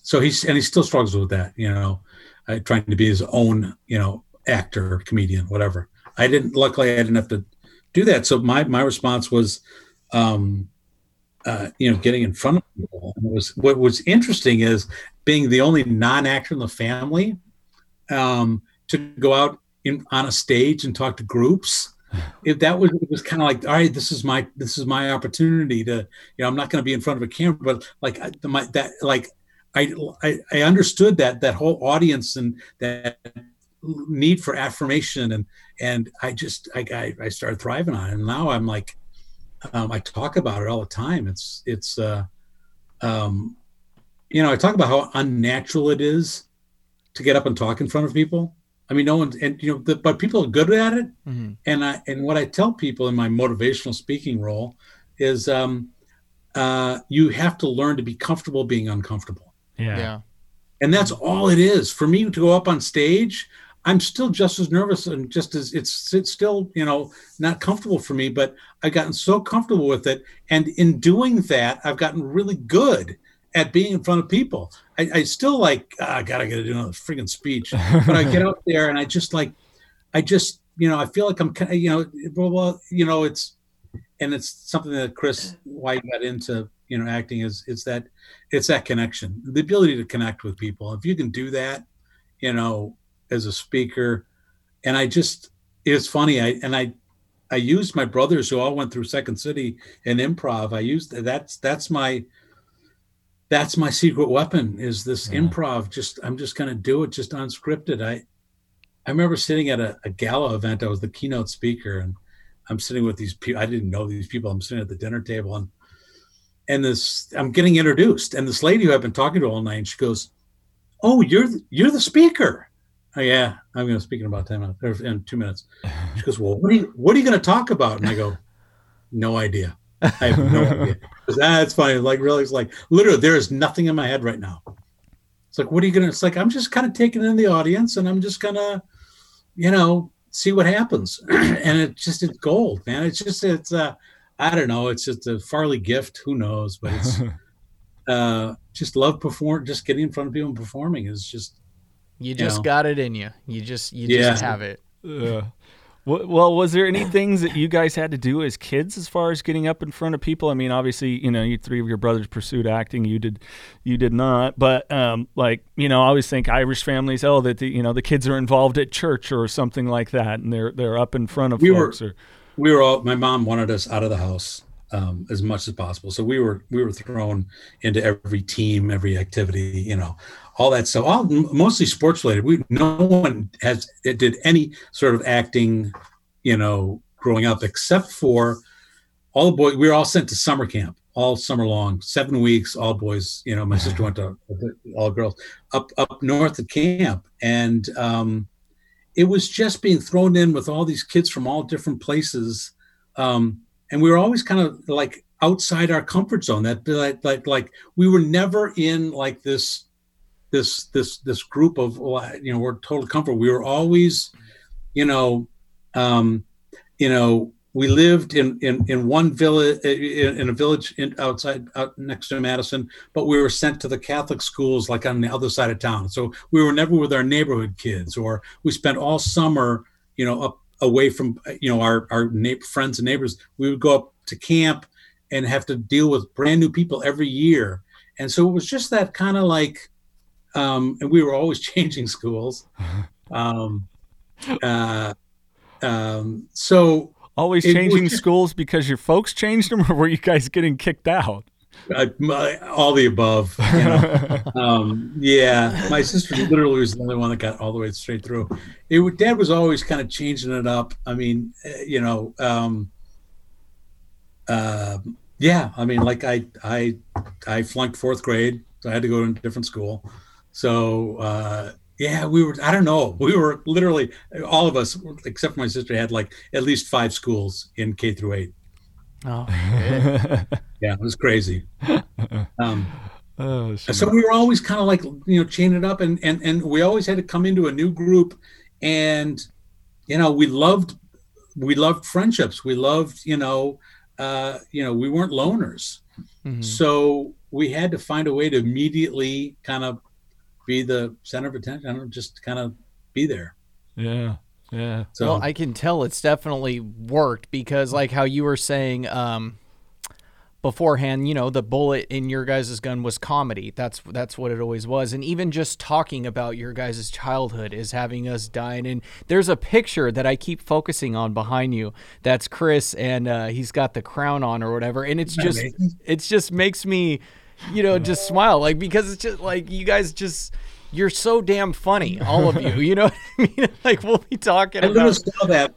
so he's and he still struggles with that. You know, uh, trying to be his own, you know, actor, comedian, whatever. I didn't. Luckily, I didn't have to do that. So my my response was, um, uh, you know, getting in front of people. And it was what was interesting is being the only non-actor in the family um, to go out in, on a stage and talk to groups. If that was it was kind of like all right this is my this is my opportunity to you know i'm not going to be in front of a camera but like my that like I, I, I understood that that whole audience and that need for affirmation and and I just I, I, I started thriving on it. And now I'm like um, I talk about it all the time. It's it's uh um you know I talk about how unnatural it is to get up and talk in front of people I mean no one's and you know the, but people are good at it mm-hmm. and I and what I tell people in my motivational speaking role is um uh you have to learn to be comfortable being uncomfortable yeah. yeah. And that's all it is. For me to go up on stage, I'm still just as nervous and just as it's it's still, you know, not comfortable for me, but I've gotten so comfortable with it. And in doing that, I've gotten really good at being in front of people. I, I still like, oh, I gotta do another freaking speech. But I get out there and I just like, I just, you know, I feel like I'm you know, well, you know, it's, and it's something that Chris White got into you know acting is it's that it's that connection the ability to connect with people if you can do that you know as a speaker and i just it's funny i and i i used my brothers who all went through second city and improv i used that's that's my that's my secret weapon is this yeah. improv just i'm just going to do it just unscripted i i remember sitting at a, a gala event i was the keynote speaker and i'm sitting with these people i didn't know these people i'm sitting at the dinner table and and this I'm getting introduced, and this lady who I've been talking to all night, she goes, "Oh, you're the, you're the speaker." Oh, yeah, I'm going to speak in about ten minutes or in two minutes. She goes, "Well, what are you what are you going to talk about?" And I go, "No idea. I have no idea." <laughs> That's funny. Like really, it's like literally there is nothing in my head right now. It's like, what are you gonna? It's like I'm just kind of taking in the audience, and I'm just gonna, you know, see what happens. <clears throat> and it just it's gold, man. It's just it's uh I don't know. It's just a Farley gift. Who knows? But it's <laughs> uh, just love perform. Just getting in front of people and performing is just. You just you know. got it in you. You just you yeah. just have it. Uh, well, was there any things that you guys had to do as kids as far as getting up in front of people? I mean, obviously, you know, you three of your brothers pursued acting. You did, you did not. But um, like, you know, I always think Irish families, oh, that the you know the kids are involved at church or something like that, and they're they're up in front of we folks. Were, or we were all my mom wanted us out of the house um, as much as possible so we were we were thrown into every team every activity you know all that stuff all mostly sports related we no one has did any sort of acting you know growing up except for all the boys we were all sent to summer camp all summer long, seven weeks, all boys. You know, my sister went to <laughs> all girls up up north at camp, and um, it was just being thrown in with all these kids from all different places, um, and we were always kind of like outside our comfort zone. That like like like we were never in like this this this this group of you know we're total comfort. We were always, you know, um, you know we lived in in, in one village in, in a village in, outside out next to Madison, but we were sent to the Catholic schools like on the other side of town. So we were never with our neighborhood kids, or we spent all summer, you know, up away from you know our our friends and neighbors. We would go up to camp and have to deal with brand new people every year, and so it was just that kind of like, um, and we were always <laughs> changing schools. <laughs> Um, uh, um, so Always changing schools because your folks changed them, or were you guys getting kicked out? Uh, my, all the above. You know? <laughs> um, yeah, my sister literally was the only one that got all the way straight through. It, Dad was always kind of changing it up. I mean, uh, you know, um, uh, yeah. I mean, like I, I, I flunked fourth grade, so I had to go to a different school. So uh, yeah, we were. I don't know. We were literally all of us, except for my sister, had like at least five schools in K through eight. Oh, <laughs> yeah, it was crazy. Um, <laughs> oh, so we were always kind of like you know chaining it up, and and and we always had to come into a new group, and you know we loved we loved friendships. We loved you know uh, you know we weren't loners, mm-hmm. so we had to find a way to immediately kind of be the center of attention. I don't just kind of be there. Yeah. Yeah. So well, I can tell it's definitely worked because like how you were saying um beforehand, you know, the bullet in your guys' gun was comedy. That's that's what it always was. And even just talking about your guys' childhood is having us dying. And there's a picture that I keep focusing on behind you. That's Chris and uh, he's got the crown on or whatever. And it's just it's just makes me you know, just smile like because it's just like you guys just you're so damn funny, all of you. You know I mean? <laughs> Like we'll be talking. I about, saw that.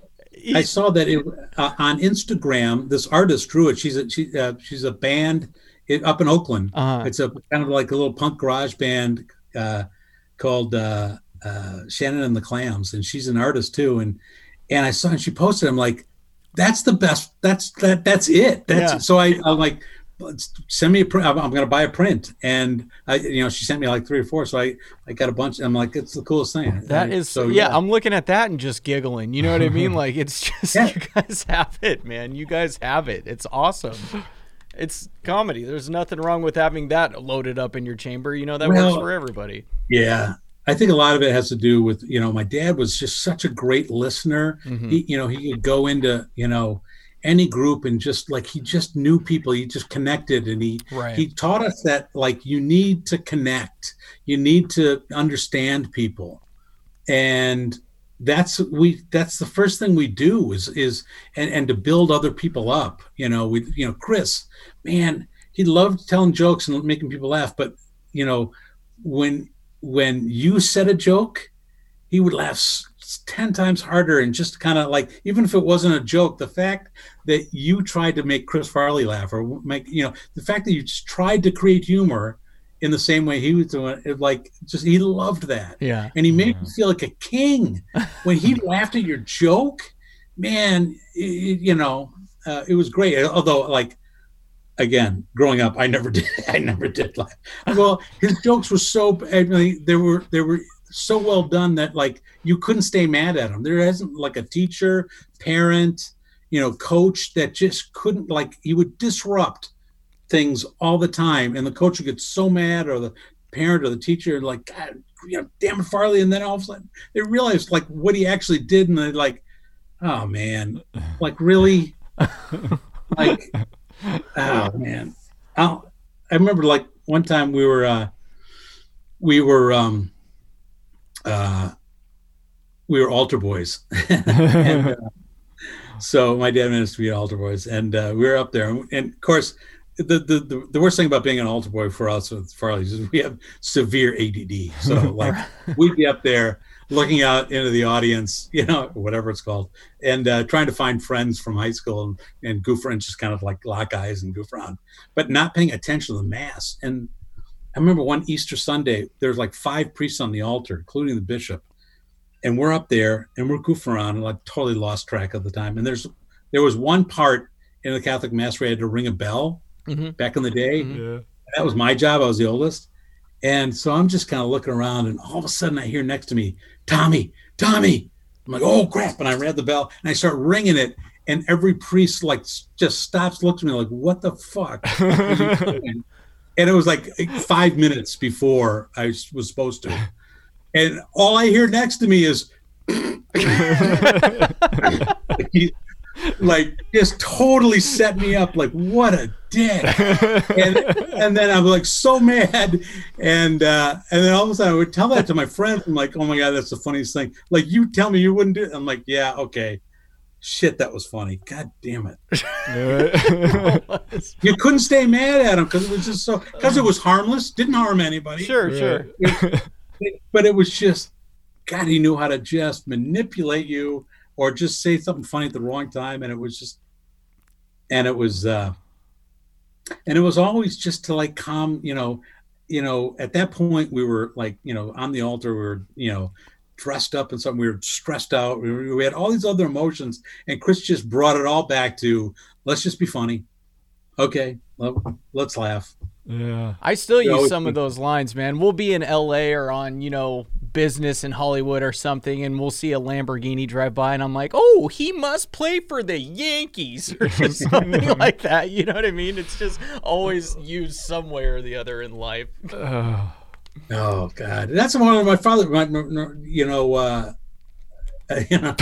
I saw that it, uh, on Instagram. This artist drew it. She's a she, uh, she's a band it, up in Oakland. Uh-huh. It's a kind of like a little punk garage band uh, called uh, uh, Shannon and the Clams, and she's an artist too. And and I saw and she posted. I'm like, that's the best. That's that. That's it. That's yeah. so. I I'm like send me a print. I'm, I'm going to buy a print. And I, you know, she sent me like three or four. So I, I got a bunch. I'm like, it's the coolest thing. That and is so, yeah, yeah, I'm looking at that and just giggling. You know what I mean? <laughs> like it's just, yeah. you guys have it, man. You guys have it. It's awesome. It's comedy. There's nothing wrong with having that loaded up in your chamber. You know, that well, works for everybody. Yeah. I think a lot of it has to do with, you know, my dad was just such a great listener. Mm-hmm. He, you know, he could go into, you know, any group and just like he just knew people he just connected and he right. he taught us that like you need to connect you need to understand people and that's we that's the first thing we do is is and, and to build other people up you know we you know chris man he loved telling jokes and making people laugh but you know when when you said a joke he would laugh 10 times harder and just kind of like even if it wasn't a joke the fact that you tried to make chris farley laugh or make you know the fact that you just tried to create humor in the same way he was doing it like just he loved that. Yeah. And he made yeah. you feel like a king. <laughs> When he laughed at your joke man it, you know uh, it was great. Although like again growing up i never <laughs> did i never did laugh. Well his jokes were so i mean there were there were so well done that like you couldn't stay mad at him. There isn't like a teacher, parent, you know, coach that just couldn't like he would disrupt things all the time, and the coach would get so mad, or the parent or the teacher like, God, you know, damn it, Farley, and then all of a sudden they realized like what he actually did, and they're like, oh man, like really, <laughs> like, oh man, I, I remember like one time we were uh we were um uh, we were altar boys. <laughs> and, uh, so my dad managed to be altar boys, and uh, we were up there. And, and of course, the, the, the worst thing about being an altar boy for us with Farley's is we have severe ADD. So <laughs> like we'd be up there looking out into the audience, you know, whatever it's called, and uh, trying to find friends from high school and, and goof around, just kind of like lock eyes and goof around, but not paying attention to the mass. And I remember one Easter Sunday, there's like five priests on the altar, including the bishop, and we're up there and we're goofing around and like totally lost track of the time. And there's there was one part in the Catholic Mass where I had to ring a bell Mm-hmm. back in the day. Yeah. That was my job. I was the oldest. And so I'm just kind of looking around, and all of a sudden I hear next to me, Tommy, Tommy. I'm like, oh crap. And I read the bell and I start ringing it. And every priest like just stops, looks at me like, what the fuck? <laughs> are you doing?" and it was like five minutes before I was supposed to. And all I hear next to me is <laughs> he, like just totally set me up like what a dick and, and then i'm like so mad and uh and then all of a sudden i would tell that to my friends i'm like oh my god that's the funniest thing like you tell me you wouldn't do it i'm like yeah okay shit that was funny. God damn it. <laughs> You couldn't stay mad at him because it was just so because it was harmless didn't harm anybody. Sure, sure. <laughs> but it was just god he knew how to just manipulate you or just say something funny at the wrong time and it was just and it was uh and it was always just to like calm you know you know at that point we were like you know on the altar we were you know dressed up and something we were stressed out we, were, we had all these other emotions and chris just brought it all back to let's just be funny okay well, let's laugh yeah. I still You use always some of those lines, man. We'll be in LA or on, you know, business in Hollywood or something, and we'll see a Lamborghini drive by, and I'm like, oh, he must play for the Yankees or <laughs> just something like that. You know what I mean? It's just always used some way or the other in life. Oh. God, that's one of my father. My, you know, uh, <laughs> you know,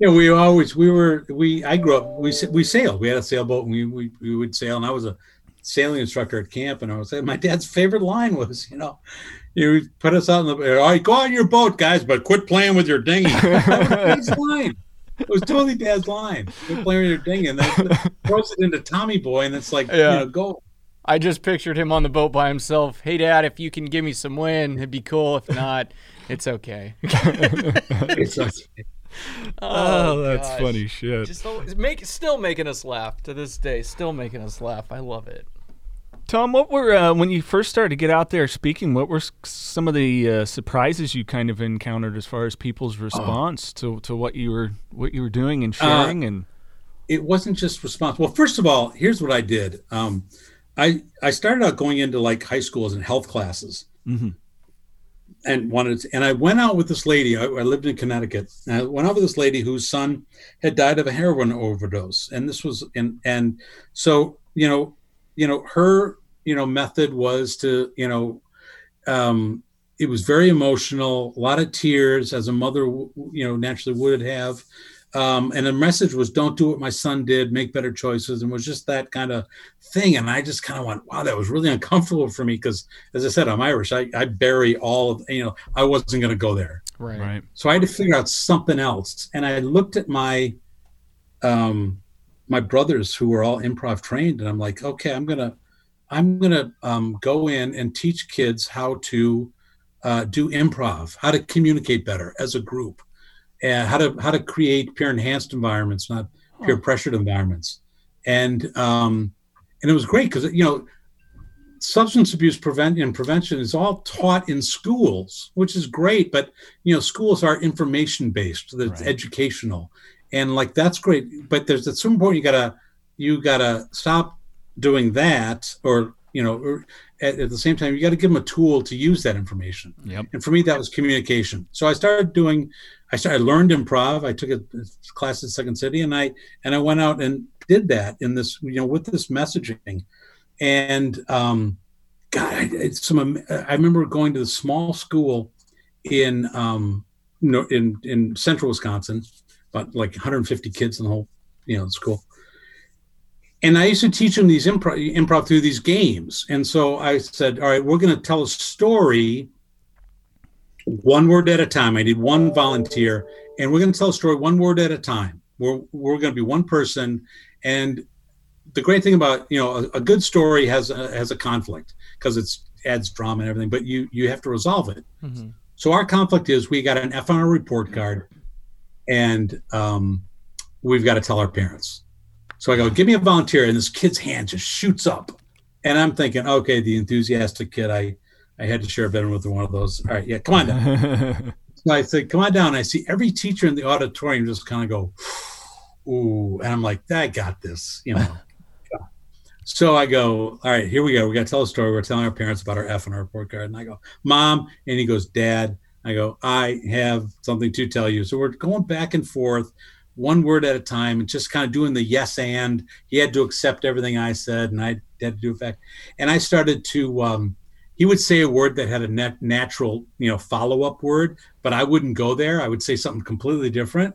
know, <laughs> we always we were we. I grew up. We we sailed. We had a sailboat, and we we, we would sail. And I was a sailing instructor at camp, and I was my dad's favorite line was, you know, you put us out in the. All right, go on your boat, guys, but quit playing with your dinghy. <laughs> That was Dad's line. It was totally Dad's line. Quit playing with your dinghy, and then throws it into Tommy Boy, and it's like, Yeah. you know, go. I just pictured him on the boat by himself. Hey, Dad, if you can give me some wind, it'd be cool. If not, <laughs> it's okay. It's just- <laughs> Oh, that's gosh. funny shit. Just always make, still making us laugh to this day. Still making us laugh. I love it. Tom, what were uh, when you first started to get out there speaking? What were some of the uh, surprises you kind of encountered as far as people's response to, to what you were what you were doing and sharing? and it wasn't just response. Well, first of all, here's what I did. Um, I I started out going into like high schools and health classes, Mhm. and wanted to, and I went out with this lady. I, I lived in Connecticut. And I went out with this lady whose son had died of a heroin overdose, and this was and and so you know you know her you know method was to you know um, it was very emotional, a lot of tears, as a mother you know naturally would have um, and the message was don't do what my son did make better choices and was just that kind of thing. And i just kind of went wow that was really uncomfortable for me because as i said i'm irish. I, I bury all of you know i wasn't going to go there. Right. right, so i had to figure out something else. And i looked at my um my brothers who were all improv trained and i'm like okay i'm gonna i'm gonna um, go in and teach kids how to uh, do improv how to communicate better as a group and how to how to create peer enhanced environments not peer pressured environments. And um and it was great because you know substance abuse prevention and prevention is all taught in schools which is great but you know schools are information based that's Right. educational. And like that's great but there's at some point you gotta you gotta stop doing that or you know or at, at the same time you got to give them a tool to use that information. Yep. and for me that was communication. So i started doing i started I learned improv. I took a class at second city and i and i went out and did that in this you know with this messaging. And um god I, it's some i remember going to the small school in um in in central wisconsin about like 150 kids in the whole you know school. And I used to teach them these improv, improv through these games. And so I said, all right, we're going to tell a story one word at a time. I need one volunteer, and we're going to tell a story one word at a time. We're, we're going to be one person. And the great thing about, you know, a, a good story has a, has a conflict because it's adds drama and everything, but you, you have to resolve it. Mhm. So our conflict is we got an F on our report card, and um, we've got to tell our parents. So I go, give me a volunteer, and this kid's hand just shoots up, and I'm thinking, okay, the enthusiastic kid. I I had to share a bedroom with one of those. All right, yeah, come on down. <laughs> so I said, come on down. I see every teacher in the auditorium just kind of go, ooh, and I'm like, I got this, you know. <laughs> So I go, all right, here we go. We got to tell a story. We're telling our parents about our F on our report card. And I go, Mom. And he goes, Dad. I go, I have something to tell you. So we're going back and forth, one word at a time, and just kind of doing the yes and. He had to accept everything I said, and I had to do it back. And I started to, um, he would say a word that had a net, natural, you know, follow up word, but I wouldn't go there. I would say something completely different.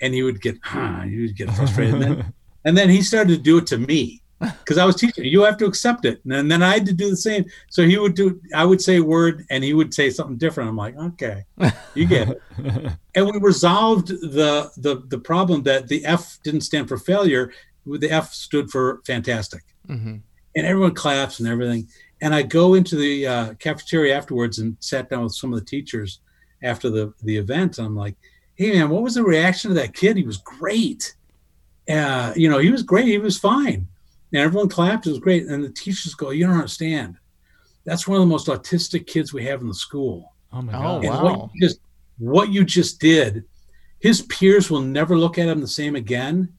And he would get, huh, he would get frustrated. and, then, <laughs> and then he started to do it to me because I was teaching. You have to accept it, and then I had to do the same. So he would do. I would say a word, and he would say something different. I'm like, okay, you get it. <laughs> and we resolved the the the problem that the F didn't stand for failure. The F stood for fantastic, mm-hmm. and everyone claps and everything. And I go into the uh, cafeteria afterwards and sat down with some of the teachers after the the event. I'm like, hey man, what was the reaction of that kid? He was great. Uh, you know, he was great. He was fine and everyone clapped. It was great. And the teachers go, "You don't understand. That's one of the most autistic kids we have in the school." Oh my god! Oh, wow. what you just what you just did, his peers will never look at him the same again.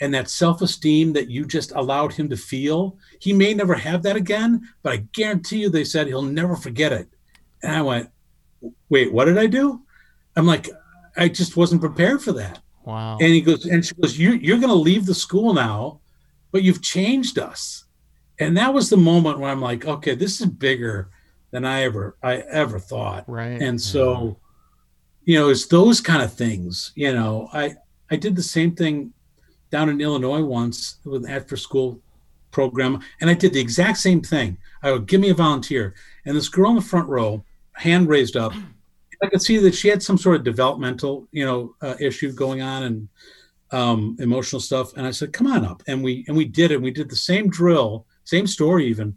And that self-esteem that you just allowed him to feel, he may never have that again. But I guarantee you, they said he'll never forget it. And I went, "Wait, what did I do?" I'm like, I just wasn't prepared for that. Wow. And he goes, and she goes, you, you're going to leave the school now but you've changed us. And that was the moment where I'm like, okay, this is bigger than I ever I ever thought. Right. And so, you know, it's those kind of things. You know, I I did the same thing down in Illinois once with an after school program, and I did the exact same thing. I would give me a volunteer, and this girl in the front row, hand raised up. I could see that she had some sort of developmental, you know, uh, issue going on, and um, emotional stuff. And I said, come on up. And we, and we did it. We did the same drill, same story even.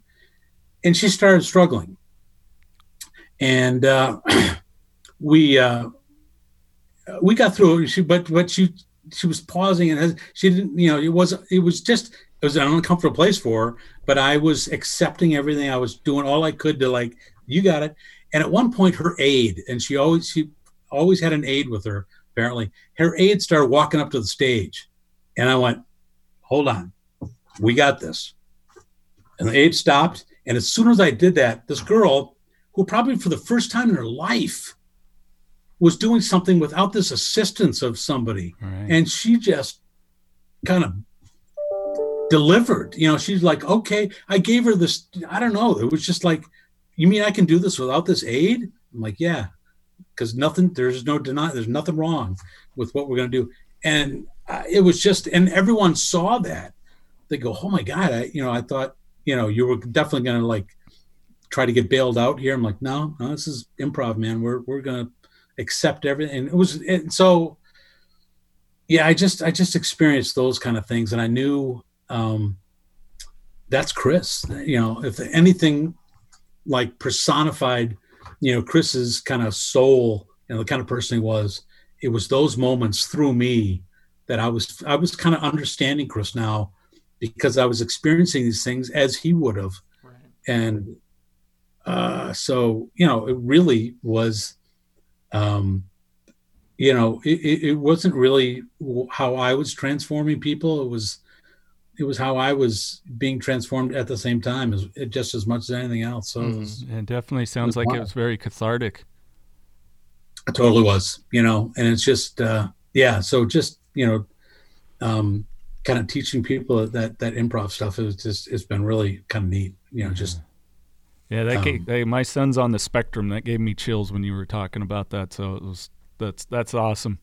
And she started struggling. And uh, <clears throat> we, uh, we got through it. But, but she, she was pausing and she didn't, you know, it was, it was just, it was an uncomfortable place for her, but I was accepting everything. I was doing all I could to like, you got it. And at one point her aide, and she always, she always had an aide with her apparently. Her aide started walking up to the stage. And I went, hold on, we got this. And the aide stopped. And as soon as I did that, this girl, who probably for the first time in her life was doing something without this assistance of somebody, right. and she just kind of delivered. You know, she's like, okay, I gave her this. I don't know. It was just like, you mean I can do this without this aid? I'm like, yeah because nothing there's no deny there's nothing wrong with what we're going to do and uh, it was just and everyone saw that they go oh my god i you know i thought you know you were definitely going to like try to get bailed out here i'm like no no this is improv man we're we're going to accept everything and it was and so yeah i just i just experienced those kind of things and i knew um that's chris you know if anything like personified you know, Chris's kind of soul and the kind of person he was, it was those moments through me that I was I was kind of understanding Chris now because I was experiencing these things as he would have. Right. And uh, so, you know, it really was um, you know, it, it wasn't really how I was transforming people. It was it was how I was being transformed at the same time as just as much as anything else. So mm, it, was, it, definitely sounds it like wild. it was very cathartic. It totally was, you know, and it's just, uh, yeah. So just, you know, um, kind of teaching people that, that improv stuff is just, it's been really kind of neat, you know, just. Yeah. Yeah, that um, gave, hey, my son's on the spectrum. That gave me chills when you were talking about that. So it was, that's, that's awesome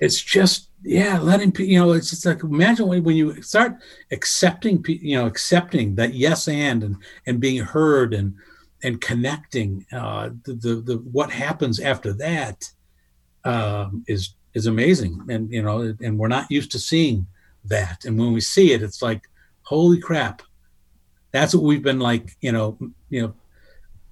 it's just yeah letting you know it's just like imagine when, when you start accepting you know accepting that yes and and and being heard and and connecting uh the the, the what happens after that um is is amazing and you know and we're not used to seeing that and when we see it it's like holy crap that's what we've been like you know you know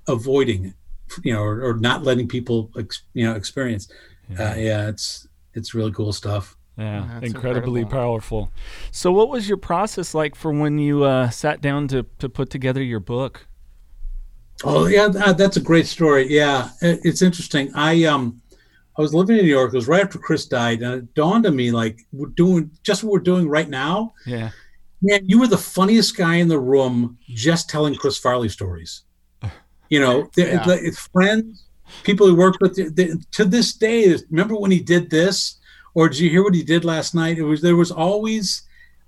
avoiding you know, or, or not letting people, ex, you know, experience. Yeah. Uh, yeah, it's it's really cool stuff. Yeah, incredibly incredible. powerful. So, what was your process like for when you uh, sat down to to put together your book? Oh yeah, that's a great story. Yeah, it's interesting. I um, I was living in New York. It was right after Chris died, and it dawned on me like we're doing just what we're doing right now. Yeah, man, you were the funniest guy in the room, just telling Chris Farley stories. You know, yeah. it's friends, people he worked with. to this day, remember when he did this, or did you hear what he did last night? It was there was always,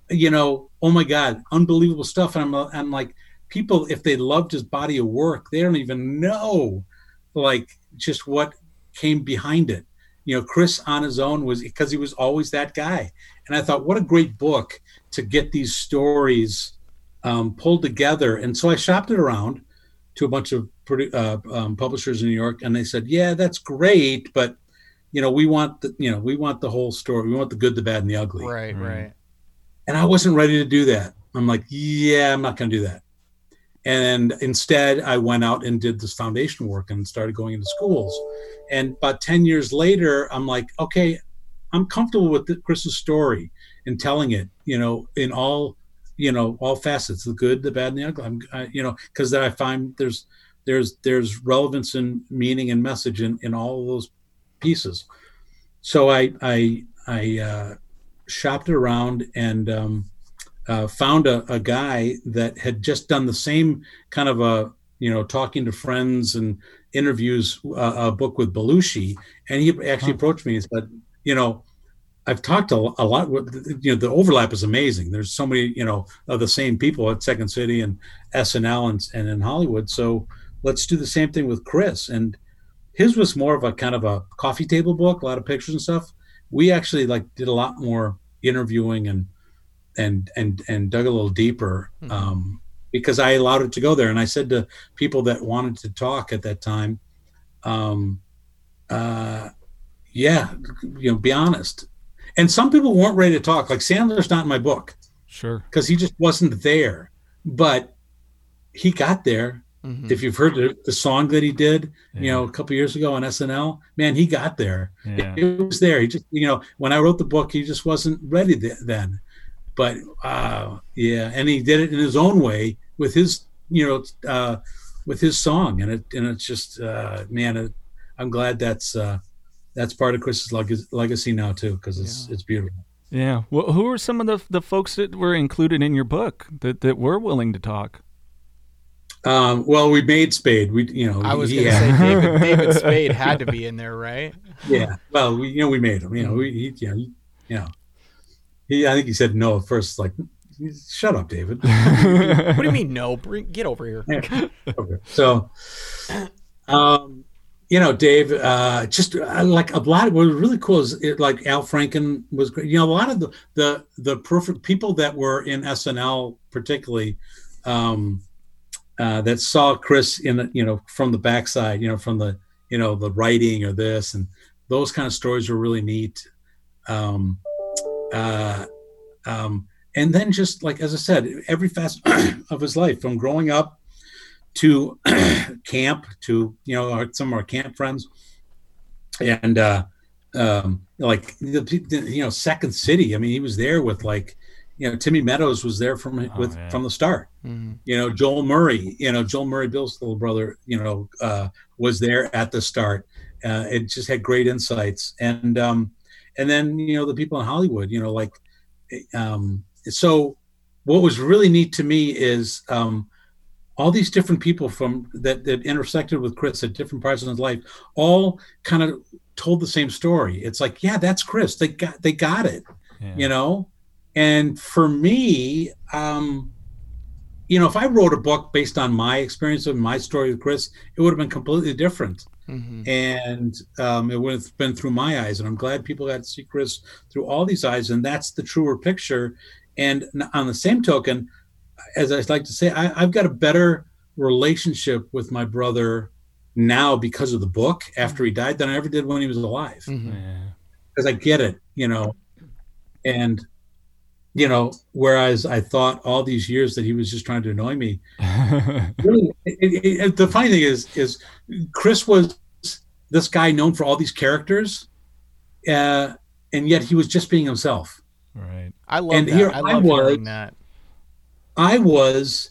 you know, oh my God, unbelievable stuff. And I'm I'm like people if they loved his body of work, they don't even know, like just what came behind it. You know, Chris on his own was because he was always that guy. And I thought, what a great book to get these stories um, pulled together. And so I shopped it around to a bunch of uh, um, publishers in New York, and they said, "Yeah, that's great, but you know, we want the you know we want the whole story. We want the good, the bad, and the ugly." Right, right. And I wasn't ready to do that. I'm like, "Yeah, I'm not going to do that." And instead, I went out and did this foundation work and started going into schools. And about 10 years later, I'm like, okay, I'm comfortable with the, Chris's story and telling it, you know, in all, you know, all facets, the good, the bad, and the ugly. I'm, I, you know, because then I find there's, there's, there's relevance and meaning and message in, in all of those pieces. So I, I, I uh, shopped it around and um, uh, found a, a guy that had just done the same kind of a, you know, talking to friends and interviews uh, a book with Belushi, and he actually approached me and said, you know, I've talked a, a lot with, you know, the overlap is amazing. There's so many, you know, of the same people at Second City and SNL and, and in Hollywood. So let's do the same thing with Chris. And his was more of a kind of a coffee table book, a lot of pictures and stuff. We actually like did a lot more interviewing and, and, and, and dug a little deeper. Mm-hmm. Um, because I allowed it to go there. And I said to people that wanted to talk at that time, um, uh, yeah, you know, be honest. And some people weren't ready to talk. Like Sandler's not in my book. Sure. Because he just wasn't there. But he got there. Mm-hmm. If you've heard the, the, song that he did, yeah. you know, a couple years ago on SNL, man, he got there. Yeah. It, it, was there. He just, you know, when I wrote the book, he just wasn't ready th- then. But uh, yeah, and he did it in his own way with his, you know, uh, with his song, and it and it's just, uh, man, it, I'm glad that's uh, that's part of Chris's legacy now too, because it's yeah. it's beautiful. Yeah. Well, who are some of the the folks that were included in your book that that were willing to talk? Um, well, we made Spade. We, you know, I was going to say David, <laughs> David, Spade had to be in there, right? Yeah. Well, we, you know, we made him. You know, we, he, you know, he, you know, he. I think he said no at first. Like, shut up, David. <laughs> what do you mean no? Bring, get over here. okay. So, um, you know, Dave, uh, just uh, like a lot of what was really cool is it, like Al Franken was great. You know, a lot of the the the perfect people that were in SNL, particularly, um, uh, that saw Chris in you know from the backside, you know, from the you know the writing or this and those kind of stories were really neat. Um, uh, um, and then just like as I said, every facet of his life, from growing up to <clears throat> camp to you know our, some of our camp friends. And uh um like the, the, you know second city i mean he was there with like you know timmy meadows was there from oh, with from the start. Mm-hmm. you know joel murray you know joel murray bill's little brother you know uh was there at the start. Uh it just had great insights. And um and then you know the people in hollywood you know like um so what was really neat to me is um all these different people from that that intersected with Chris at different parts of his life, all kind of told the same story. It's like, yeah, that's Chris. They got they got it, yeah. you know. And for me, um, you know, if I wrote a book based on my experience of my story with Chris, it would have been completely different. Mm-hmm. And um, it would have been through my eyes. And I'm glad people got to see Chris through all these eyes. And that's the truer picture. And on the same token, as I like to say, I, have got a better relationship with my brother now because of the book after he died than I ever did when he was alive. Because mm-hmm. I get it, you know, and you know, whereas I thought all these years that he was just trying to annoy me. <laughs> really, it, it, it, the funny thing is, is Chris was this guy known for all these characters, uh, and yet he was just being himself. Right. I love and that. Here I, I was, that. I was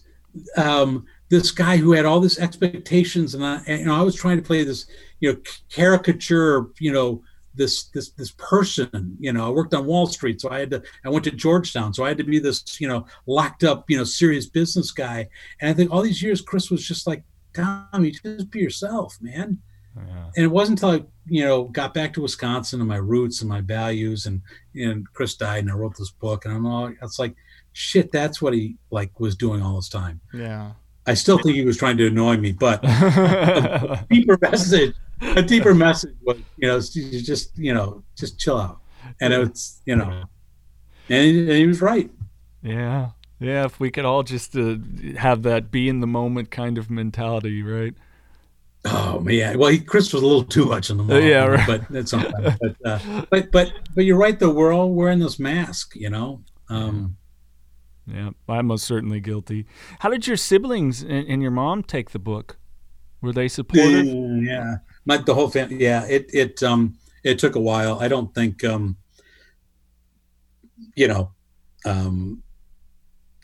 um, this guy who had all these expectations, and I, and, you know, I was trying to play this, you know, caricature, you know, this this this person you know i worked on wall street so i had to i went to georgetown so i had to be this you know locked up you know serious business guy and i think all these years chris was just like tommy just be yourself man yeah. and it wasn't until i you know got back to wisconsin and my roots and my values and and chris died and i wrote this book and i'm all it's like shit that's what he like was doing all this time yeah I still think he was trying to annoy me, but a <laughs> deeper message, a deeper message was, you know, just, you know, just chill out. And it's, you know, and he, and he was right. Yeah. Yeah. If we could all just uh, have that be in the moment kind of mentality, right? Oh man, well, he, Chris was a little too much in the moment. Uh, yeah, right. But that's all right. <laughs> But, uh, but but but you're right. Though we're all wearing this mask, you know. Um, yeah, I'm most certainly guilty. How did your siblings and, and your mom take the book? Were they supportive? Yeah, my the whole family. Yeah, it it um it took a while. I don't think um you know um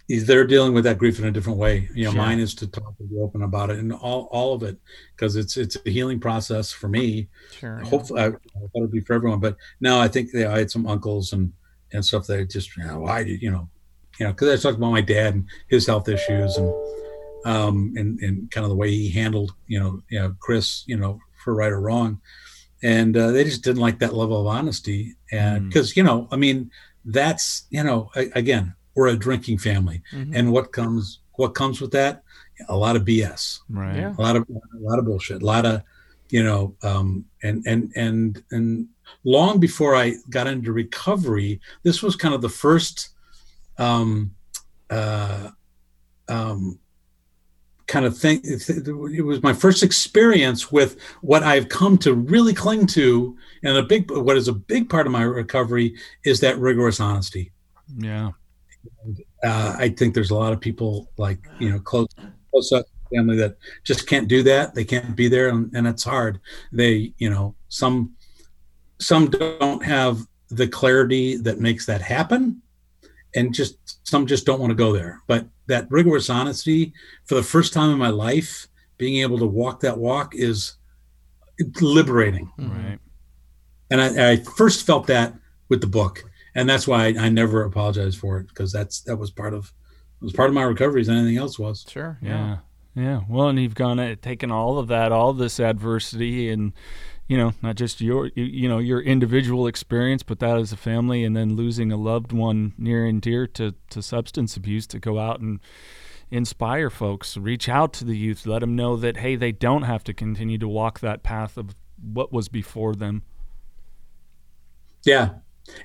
they're dealing with that grief in a different way. You know, sure. mine is to talk and be open about it and all, all of it because it's it's a healing process for me. Sure. Hopefully, yeah. I, it'd be for everyone, but now I think they, I had some uncles and and stuff that just you know why did you know you know, because I talked about my dad and his health issues and um, and and kind of the way he handled, you know, you know, Chris, you know, for right or wrong, and uh, they just didn't like that level of honesty, and because mm. you know, I mean, that's you know, again, we're a drinking family, mm-hmm. and what comes what comes with that, a lot of BS, right? Yeah. A lot of a lot of bullshit, a lot of you know, um, and and and and long before I got into recovery, this was kind of the first um, uh, um, kind of thing. It was my first experience with what I've come to really cling to, and a big what is a big part of my recovery is that rigorous honesty. Yeah, uh, I think there's a lot of people like you know close close up family that just can't do that. They can't be there, and, and it's hard. They you know some some don't have the clarity that makes that happen and just some just don't want to go there. But that rigorous honesty for the first time in my life, being able to walk that walk is liberating. Right. And I, I first felt that with the book, and that's why I, I never apologized for it because that's that was part of it was part of my recovery as anything else was. Sure. Yeah. Yeah. yeah. Well, and you've gone uh, taken all of that, all this adversity, and you know, not just your you, know your individual experience, but that as a family, and then losing a loved one near and dear to to substance abuse, to go out and inspire folks, reach out to the youth, let them know that hey, they don't have to continue to walk that path of what was before them. Yeah,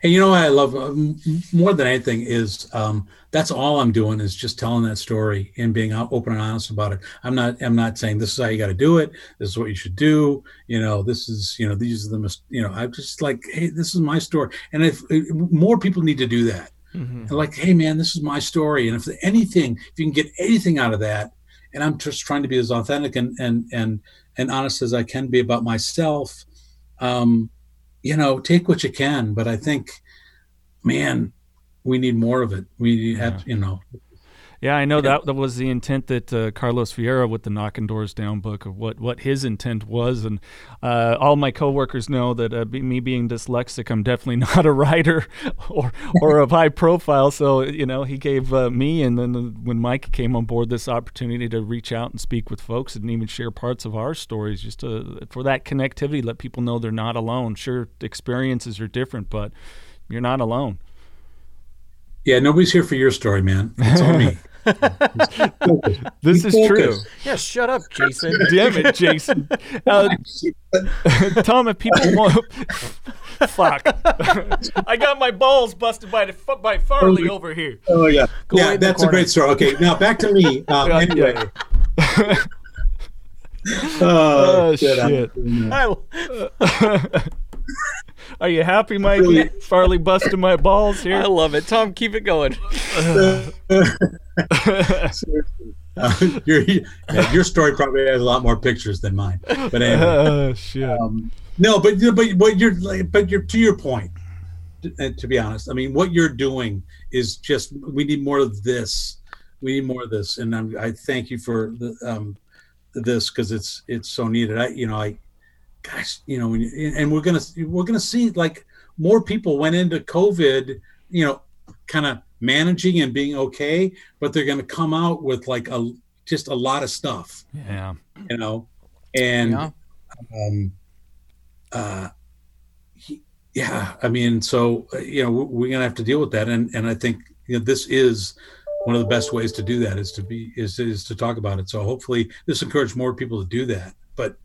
and you know what I love uh, more than anything is um, that's all I'm doing is just telling that story and being open and honest about it. I'm not I'm not saying this is how you got to do it. This is what you should do. You know, this is you know these are the you know I'm just like hey, this is my story, and if, if more people need to do that, mm-hmm. and like hey man, this is my story, and if anything, if you can get anything out of that, and I'm just trying to be as authentic and and and and honest as I can be about myself. Um, you know, take what you can. But I think, man, we need more of it. We have, you know. Yeah, I know that that was the intent that uh, Carlos Vieira with the Knocking Doors Down book of what, what his intent was, and uh, all my coworkers know that uh, me being dyslexic, I'm definitely <laughs> not a writer or or of high profile. So you know, he gave uh, me and then when Mike came on board this opportunity to reach out and speak with folks and even share parts of our stories, just to, for that connectivity, let people know they're not alone. Sure, experiences are different, but you're not alone. Yeah, nobody's here for your story, man. It's all me. <laughs> <laughs> this is true. Yeah, shut up, Jason. <laughs> Damn it, Jason. Uh, <laughs> Tom, if people want, fuck, I got my balls busted by the by Farley oh, over here. Oh yeah, Go yeah, that's a great story. Okay, now back to me. Uh, anyway. oh, oh shit! Are you happy, Mikey? Really- Farley busting my balls here. I love it. Tom, keep it going. Uh, <laughs> your, yeah, your story probably has a lot more pictures than mine. But anyway, <laughs> oh shit. um, no, but but but you're but you're to your point. To, uh, to be honest, I mean, what you're doing is just we need more of this. We need more of this, and I'm, I thank you for the, um, this because it's it's so needed. I you know I, gosh, you know, when you, and we're gonna we're gonna see like more people went into COVID, you know, kind of managing and being okay, but they're gonna come out with like a just a lot of stuff, yeah. you know, and Yeah. um, uh, he, yeah, I mean, so uh, you know, we're gonna have to deal with that, and and I think you know this is one of the best ways to do that is to be is is to talk about it. So hopefully, this encourages more people to do that. But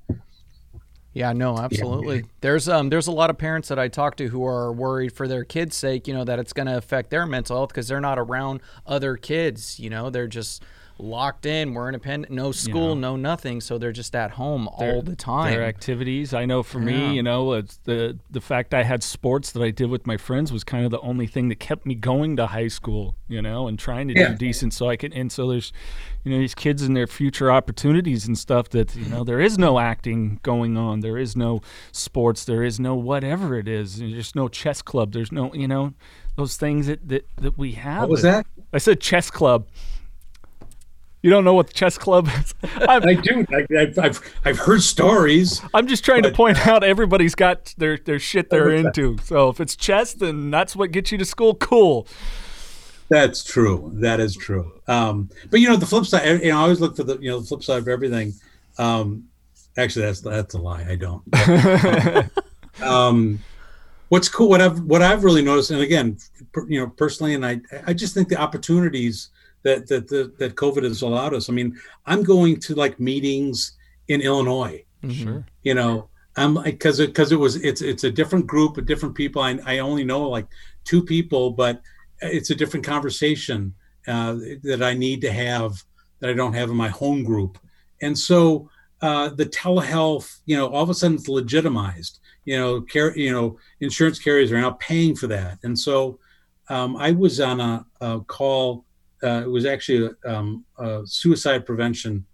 Yeah, no, absolutely. There's um there's a lot of parents that I talk to who are worried for their kids' sake, you know, that it's going to affect their mental health because they're not around other kids, you know, they're just locked in, we're independent, no school, no nothing, so they're just at home all the time. Their activities. I know for Yeah. me, you know, it's the the fact I had sports that I did with my friends was kind of the only thing that kept me going to high school, you know, and trying to Yeah. do decent so I could and so there's you know, these kids and their future opportunities and stuff that, you know, there is no acting going on. There is no sports, there is no whatever it is. There's no chess club. There's no, you know, those things that that, that we have. what was that? I said chess club. You don't know what the chess club is? <laughs> I do. I, I've, I've heard stories. I'm just trying to point out everybody's got their, their shit they're into. So if it's chess, then that's what gets you to school. Cool. That's true. That is true. Um, but you know, the flip side. You know, I always look for the you know the flip side of everything. Um, actually, that's that's a lie. I don't. <laughs> um, what's cool? What I've what I've really noticed, and again, per, you know, personally, and I I just think the opportunities that that that, that COVID has allowed us. I mean, I'm going to like meetings in Illinois. Sure. You know, I'm because it because it was it's it's a different group of different people. I I only know like two people, but it's a different conversation uh, that I need to have that I don't have in my home group. And so uh, the telehealth, you know, all of a sudden it's legitimized. You know, care, you know, insurance carriers are now paying for that. And so um, I was on a, a call. Uh, it was actually a, um, a suicide prevention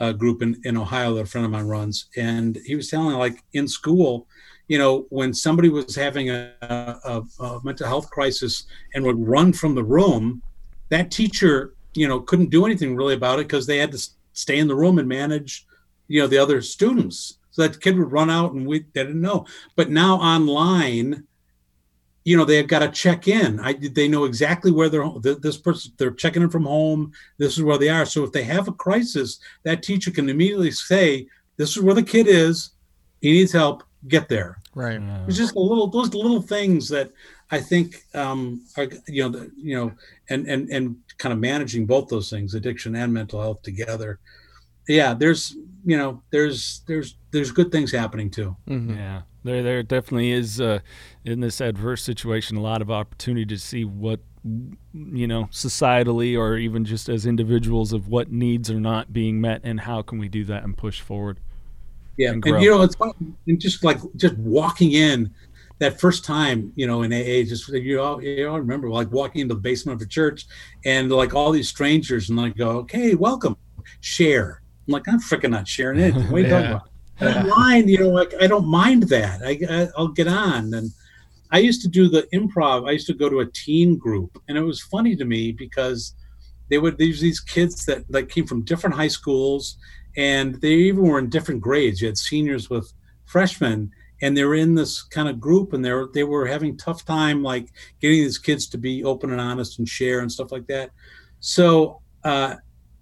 uh, group in, in Ohio that a friend of mine runs, and he was telling like in school, you know, when somebody was having a, a, a mental health crisis and would run from the room, that teacher, you know, couldn't do anything really about it because they had to stay in the room and manage, you know, the other students. So that kid would run out and we they didn't know. But now online, you know, they've got to check in. I they know exactly where they're this person they're checking in from home. This is where they are. So if they have a crisis, that teacher can immediately say, "This is where the kid is. He needs help. Get there." Right. It's just a little those little things that I think um, are you know the, you know and and and kind of managing both those things, addiction and mental health together. Yeah, there's you know there's there's there's good things happening too. Mhm. Yeah, there there definitely is uh, in this adverse situation a lot of opportunity to see what you know societally or even just as individuals of what needs are not being met and how can we do that and push forward. Yeah, and and, you know it's and just like just walking in that first time, you know, in AA, just you all you all remember like walking into the basement of a church and like all these strangers and like go, okay, welcome, share. I'm like, I'm freaking not sharing it. What are you talking <laughs> Yeah. about? I don't mind, you know, like I don't mind that. I, I I'll get on. And I used to do the improv. I used to go to a teen group, and it was funny to me because they would these these kids that like came from different high schools, and they even were in different grades. You had seniors with freshmen, and they were in this kind of group, and they were they were having tough time like getting these kids to be open and honest and share and stuff like that. So uh,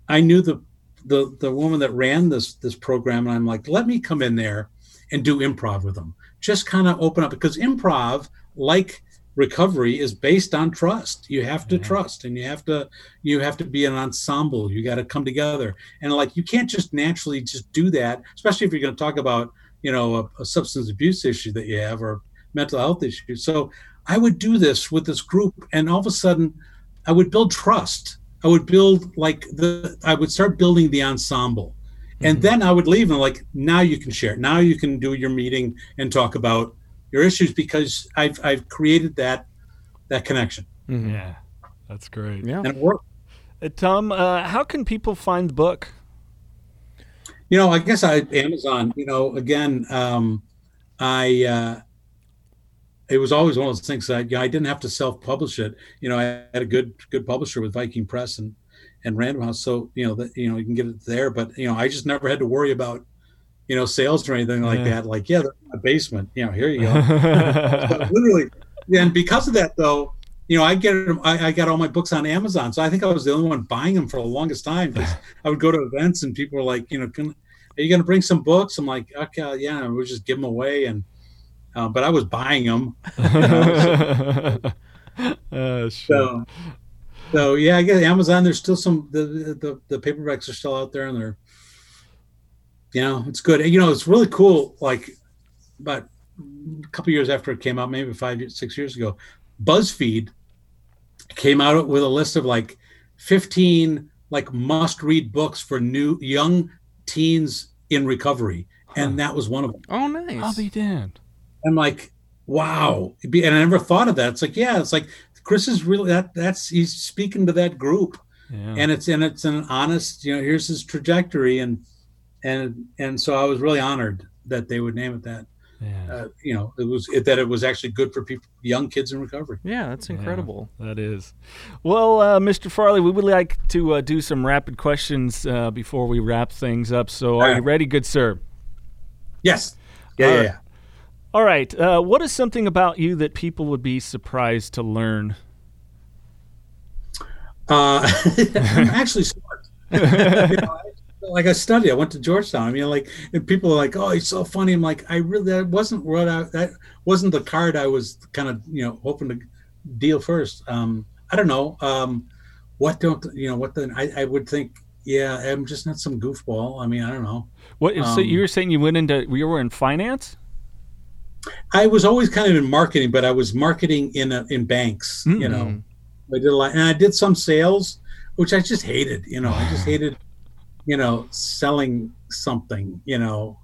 I knew the the the woman that ran this this program, and I'm like, let me come in there and do improv with them. Just kind of open up because improv, like recovery, is based on trust. You have to Yeah. trust, and you have to you have to be an ensemble. You got to come together, and like you can't just naturally just do that, especially if you're going to talk about you know a, a substance abuse issue that you have or mental health issue. So I would do this with this group, and all of a sudden, I would build trust. I would build like the I would start building the ensemble. And Mhm. then I would leave and like now you can share. Now you can do your meeting and talk about your issues because I've I've created that that connection. Mm-hmm. Yeah, that's great. Yeah, and it worked. Uh, Tom, uh, how can people find the book? You know, I guess I Amazon. You know, again, um, I uh, it was always one of those things that you know, I didn't have to self-publish it. You know, I had a good good publisher with Viking Press and and Random House, so you know that you know you can get it there. But you know, I just never had to worry about you know sales or anything like yeah. that. Like, yeah, my basement. You know, here you go. <laughs> literally, and because of that, though, you know, I get I, I, got all my books on Amazon, so I think I was the only one buying them for the longest time. Because <sighs> I would go to events and people were like, you know, can, are you going to bring some books? I'm like, okay, yeah, we'll just give them away and uh, but I was buying them. uh, sure. So, <laughs> so yeah, I guess Amazon. There's still some the, the the paperbacks are still out there, and they're you know it's good. And, You know, it's really cool. Like, but a couple years after it came out, maybe five six years ago, BuzzFeed came out with a list of like 15 like must read books for new young teens in recovery and that was one of them. Oh, nice. I'll be damned. I'm like, wow. And I never thought of that. It's like, yeah, it's like Chris is really that that's he's speaking to that group. Yeah. And it's and it's an honest, you know, here's his trajectory and and and so I was really honored that they would name it that. Yeah. Uh, you know, it was it, that it was actually good for people, young kids in recovery. Yeah, that's incredible. Yeah, that is. Well, uh, Mr. Farley, we would like to uh, do some rapid questions uh, before we wrap things up. So, are you ready, good sir? Yes. Yeah, yeah, yeah. All right. Uh, what is something about you that people would be surprised to learn? Uh, <laughs> I'm actually smart. <laughs> you know, I, like I studied. I went to Georgetown. I mean, like, and people are like, "Oh, he's so funny." I'm like, I really that wasn't what I that wasn't the card I was kind of you know hoping to deal first. Um, I don't know. Um, what don't you know? What then? I, I would think. Yeah, I'm just not some goofball. I mean, I don't know. What? Um, so you were saying you went into you were in finance? I was always kind of in marketing, but I was marketing in a, in banks. Mm-hmm. You know, I did a lot, and I did some sales, which I just hated. You know, I just hated, you know, selling something. You know,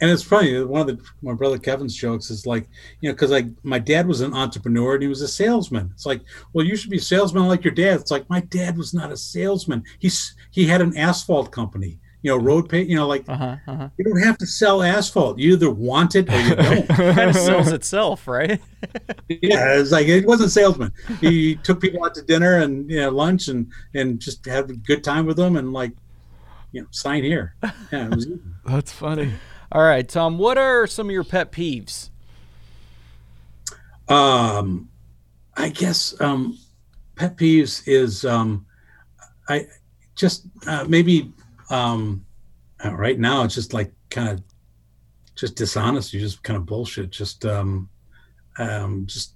and it's funny. One of the my brother Kevin's jokes is like, you know, because like my dad was an entrepreneur and he was a salesman. It's like, well, you should be a salesman like your dad. It's like my dad was not a salesman. He's he had an asphalt company you know, road paint, you know, like uh-huh, uh-huh. you don't have to sell asphalt. You either want it or you don't. <laughs> kind of sells itself, right? <laughs> yeah, it's like it wasn't salesman. He took people out to dinner and you know lunch and and just had a good time with them and like, you know, sign here. Yeah, it was. <laughs> That's funny. All right, Tom. What are some of your pet peeves? Um, I guess um, pet peeves is um, I just uh, maybe um, uh, right now it's just like kind of just dishonest. You just kind of bullshit. Just um, um, just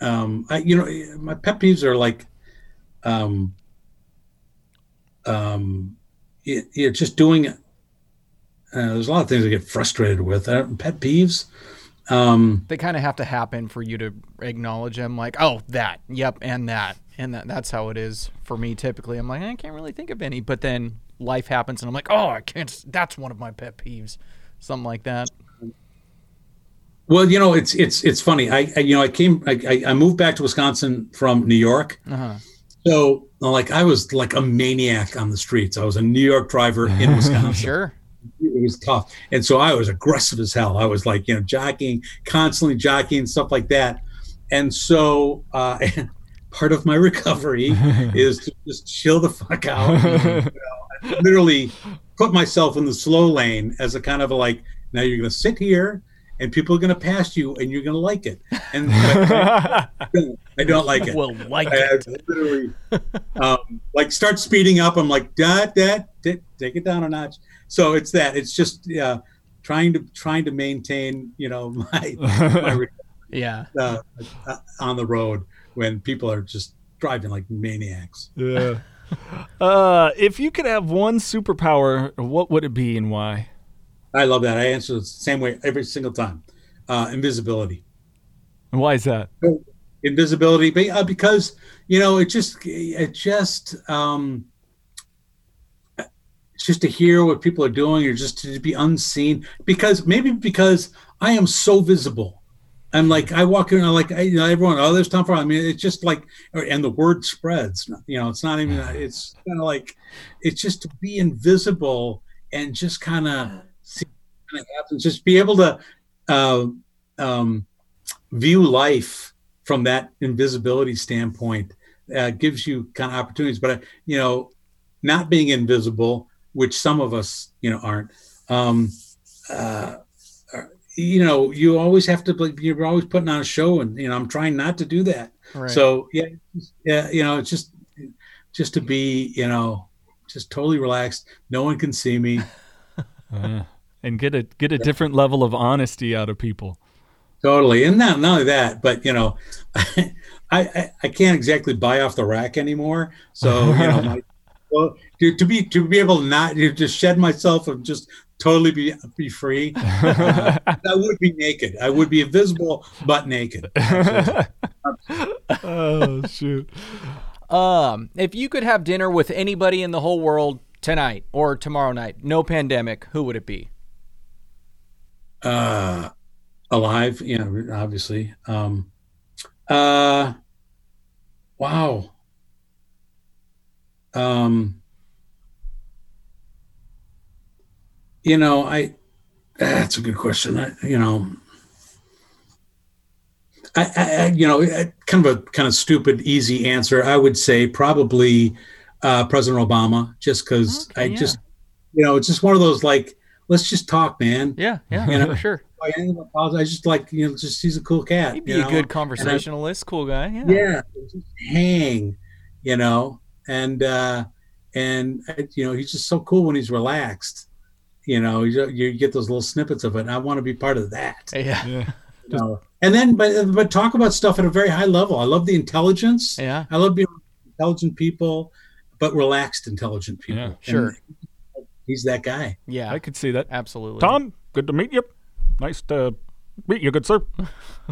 um, I, you know, my pet peeves are like um, um, it just doing it. Uh, there's a lot of things I get frustrated with. Uh, pet peeves. Um, they kind of have to happen for you to acknowledge them. Like, oh, that, yep, and that, and that. That's how it is for me. Typically, I'm like, I can't really think of any. But then life happens and I'm like, oh, I can't. That's one of my pet peeves, something like that. Well, you know, it's it's it's funny. I, I you know I came I, I moved back to Wisconsin from New York, uh-huh. so like I was like a maniac on the streets. I was a New York driver in <laughs> Wisconsin. sure, it was tough, and so I was aggressive as hell. I was like you know jockeying, constantly jockeying stuff like that, and so uh, <laughs> part of my recovery <laughs> is to just chill the fuck out. you know, literally put myself in the slow lane as a kind of a like, now you're going to sit here and people are going to pass you and you're going to like it. And I, don't, I don't like it. Well, like I, it. literally, um, like start speeding up. I'm like, that, that, take it down a notch. So it's that. It's just uh, trying to trying to maintain, you know, <laughs> my, my <laughs> yeah uh, uh, on the road when people are just driving like maniacs. Yeah. Uh, if you could have one superpower, what would it be and why? I love that. I answer the same way every single time. Uh, invisibility. And why is that? Invisibility, uh, because you know it just it just um, just to hear what people are doing, or just to be unseen. Because maybe because I am so visible I'm like, I walk in, I'm like, I, you know, everyone, oh, there's Tom Farley. I mean, it's just like, and the word spreads. You know, it's not even. It's kind of like, it's just to be invisible and just kind of see of happens. Just be able to uh, um, view life from that invisibility standpoint uh, gives you kind of opportunities. But uh, you know, not being invisible, which some of us, you know, aren't. Um, uh, you know, you always have to. You're always putting on a show, and you know, I'm trying not to do that. Right. So yeah, yeah, you know, it's just just to be, you know, just totally relaxed. No one can see me, <laughs> uh, and get a get a different level of honesty out of people. Totally, and not not only that, but you know, <laughs> I, I I can't exactly buy off the rack anymore. So you know, <laughs> my, well, to, to be to be able to not to just shed myself and just totally be be free. Uh, <laughs> I would be naked. I would be invisible but naked. <laughs> oh shoot. Um, if you could have dinner with anybody in the whole world tonight or tomorrow night, no pandemic, who would it be? Uh, alive, you know, obviously. Um, uh, wow. Um, you know, I that's a good question. I, you know, I, I, you know, kind of a kind of stupid, easy answer. I would say probably uh, President Obama, just because okay, I yeah. just, you know, it's just one of those like, let's just talk, man. Yeah, yeah, you know, sure. I just like, you know, just he's a cool cat. He'd be a know? good conversationalist, I, cool guy. Yeah, yeah, just hang, you know, and uh, and you know, he's just so cool when he's relaxed you know you, you get those little snippets of it and i want to be part of that. Yeah, yeah. You know? and then but but talk about stuff at a very high level. I love the intelligence. Yeah. I love being intelligent people but relaxed intelligent people. Yeah, sure. and he's that guy. Yeah. I could see that. Absolutely. Tom good to meet you. Nice to meet you, good sir.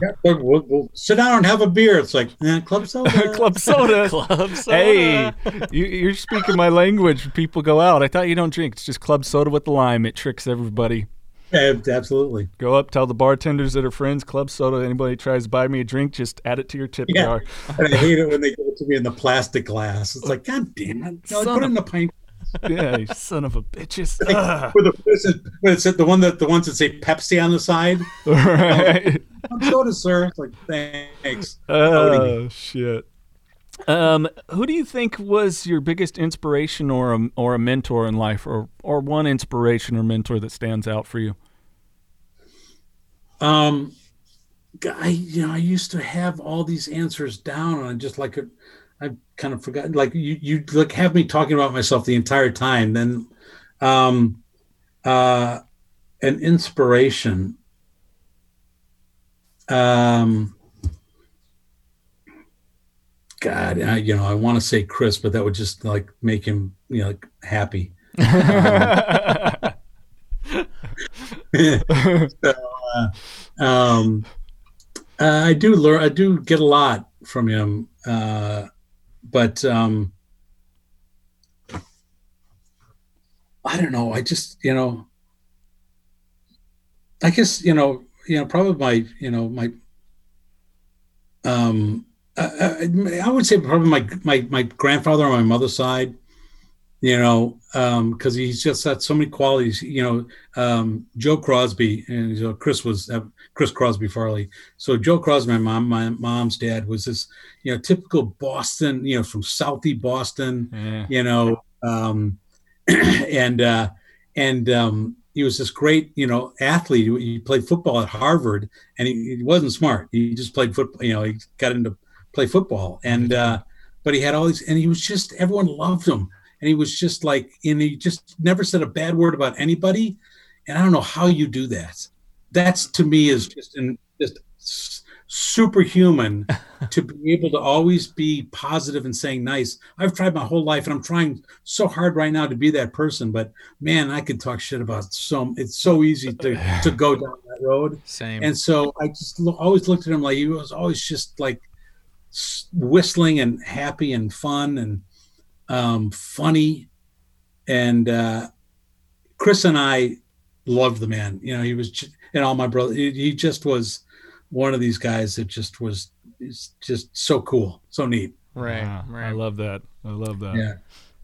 Yeah, we'll, we'll, sit down and have a beer. It's like eh, club soda. <laughs> club soda. <laughs> club soda. Hey, you, are speaking my language. People go out. I thought you don't drink. It's just club soda with the lime. It tricks everybody. Yeah, absolutely. Go up, tell the bartenders that are friends, club soda. Anybody tries to buy me a drink, just add it to your tip yeah. jar. And I hate it when they give it to me in the plastic glass. It's like, God damn it! No, put it in the pint yeah, you <laughs> son of a bitches. Like, with the, it's the one that the ones that say Pepsi on the side. <laughs> Right. I'm soda, sir. It's like thanks. Oh shit. Um, who do you think was your biggest inspiration or a, or a mentor in life, or or one inspiration or mentor that stands out for you? Um, I you know I used to have all these answers down, and just like I kind of forgot. Like you, you like have me talking about myself the entire time. Then, um, uh, an inspiration. Um, God, I, you know, I want to say Chris, but that would just like make him, you know, like happy. <laughs> so, uh, um, uh, I do learn. I do get a lot from him. Uh, but um, I don't know. I just you know, I guess you know, you know, probably my you know my um, I, I, would say probably my my my grandfather on my mother's side you know, because um, he's just got so many qualities. You know, um, Joe Crosby and you know, Chris was uh, Chris Crosby Farley. So Joe Crosby, my mom, my mom's dad, was this you know typical Boston, you know, from Southie Boston, yeah. you know, um, <clears throat> and uh, and um, he was this great you know athlete. He played football at Harvard, and he, he wasn't smart. He just played football. You know, he got into play football, and uh, but he had all these, and he was just everyone loved him and he was just like, and he just never said a bad word about anybody. And I don't know how you do that. That's to me is just in, just superhuman to be able to always be positive and saying nice. I've tried my whole life, and I'm trying so hard right now to be that person. But man, I could talk shit about so. It's so easy to to go down that road. Same. And so I just lo- always looked at him like he was always just like whistling and happy and fun and um, funny, and uh, Chris and I loved the man. You know, he was, and all my brother, he, he just was one of these guys that just was is just so cool, so neat. Right, Ah, right. I love that. I love that. Yeah.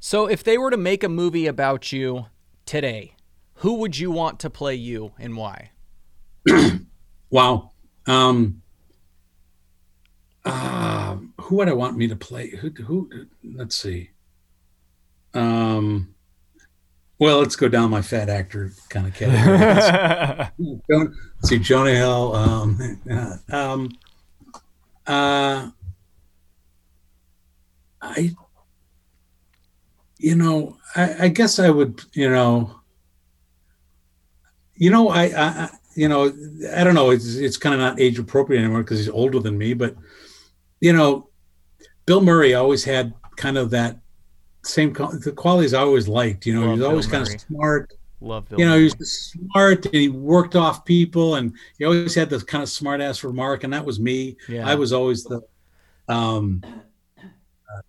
So, if they were to make a movie about you today, who would you want to play you and why? <clears throat> Wow. Um, uh, who would I want me to play? Who? Who? Let's see. Um, well, let's go down my fat actor kind of category. <laughs> Let's see, Jonah Hill. Um, uh, um, uh, I, you know, I, I guess I would, you know, you know, I, I, I you know, I don't know. It's it's kind of not age appropriate anymore because he's older than me. But you know, Bill Murray always had kind of that same the qualities I always liked. You know, Love he was Bill always kind Murray. of smart Love Bill. you know, Murray. he was smart and he worked off people and he always had this kind of smart ass remark, and that was me. yeah. I was always the um uh,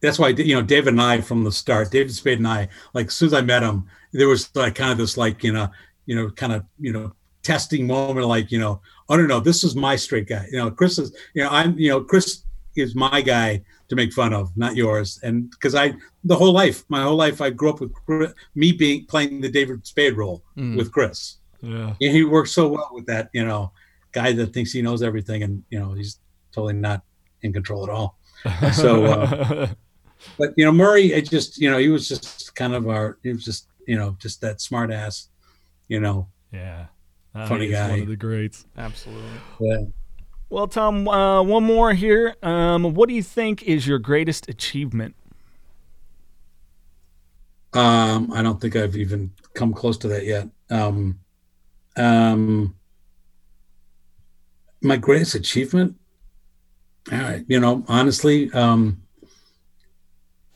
that's why you know David and I from the start, David Spade and I, like as soon as I met him, there was like kind of this like, you know, you know, kind of, you know, testing moment, like, you know, oh no, no, this is my straight guy. You know, Chris is, you know, I'm, you know, Chris is my guy to make fun of, not yours. And because I the whole life, my whole life I grew up with Chris- me being playing the David Spade role Mm. with Chris. yeah. And he works so well with that, you know, guy that thinks he knows everything and you know, he's totally not in control at all. <laughs> So, uh, But you know, Murray, I just you know, he was just kind of our he was just, you know, just that smart ass, you know. yeah. Uh, Funny he's One of the greats. Absolutely. Yeah. Well, Tom, uh, one more here. Um, what do you think is your greatest achievement? Um, I don't think I've even come close to that yet. Um, um, my greatest achievement, all right, you know, honestly, um,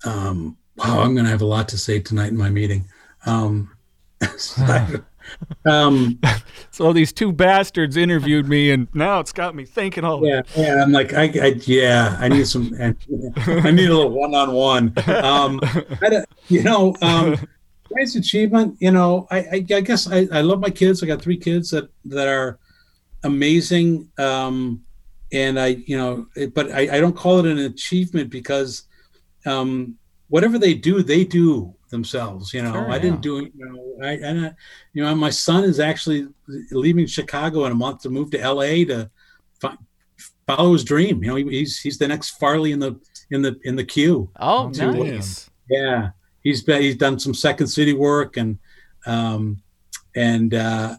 um, wow, I'm going to have a lot to say tonight in my meeting. Um, <laughs> <laughs> um, <laughs> So these two bastards interviewed me, and now it's got me thinking. All yeah, yeah, I'm like, I, I yeah, I need some, <laughs> I need a little one-on-one. Um, I you know, um, greatest achievement. You know, I, I, I guess I, I love my kids. I got three kids that that are amazing, um, and I, you know, it- but I, I don't call it an achievement because um, whatever they do, they do themselves. You know, Sure, I yeah. didn't do it. You know, I, and I, you know, my son is actually leaving Chicago in a month to move to L.A. to fi- follow his dream. You know, he, he's he's the next Farley in the in the in the queue. Oh, Two nice. Yeah, he's been he's done some Second City work and um and uh,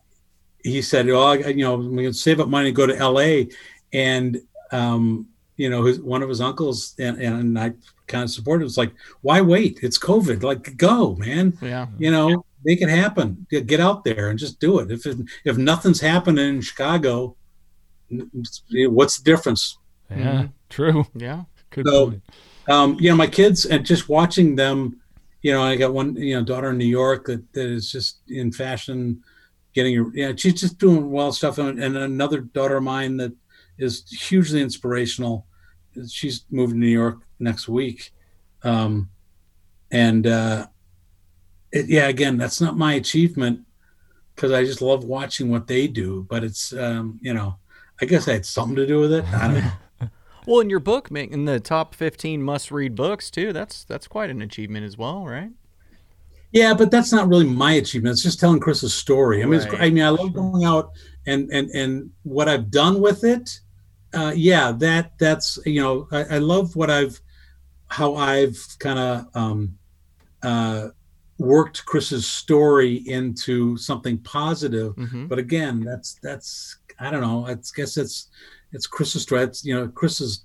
he said, "Oh, I, you know, we can save up money and go to L.A." And um, you know, his, one of his uncles and and I kind of supported. It was like, "Why wait? It's COVID. Like, go, man. Yeah. You know, make it happen. Get get out there and just do it. If it, if nothing's happening in Chicago, what's the difference?" Yeah, Mhm. true. Yeah. Good So- point. um, you know, my kids and just watching them, you know, I got one, you know, daughter in New York that, that is just in fashion, getting, her- yeah, she's just doing well stuff. And, and another daughter of mine that is hugely inspirational. She's moved to New York next week. Um, and, uh, it, yeah, again, that's not my achievement because I just love watching what they do, but it's, um, you know, I guess I had something to do with it. I don't know. <laughs> Well, in your book, ma- in the top 15 must-read books too. That's that's quite an achievement as well, right? Yeah, but that's not really my achievement. It's just telling Chris's story. I mean, it's, Right. I mean, I love going out and and and what I've done with it. Uh, yeah, that that's you know, I, I love what I've how I've kind of um, uh, worked Chris's story into something positive. Mm-hmm. But again, that's that's I don't know. I guess it's it's Chris's story. It's, you know, Chris has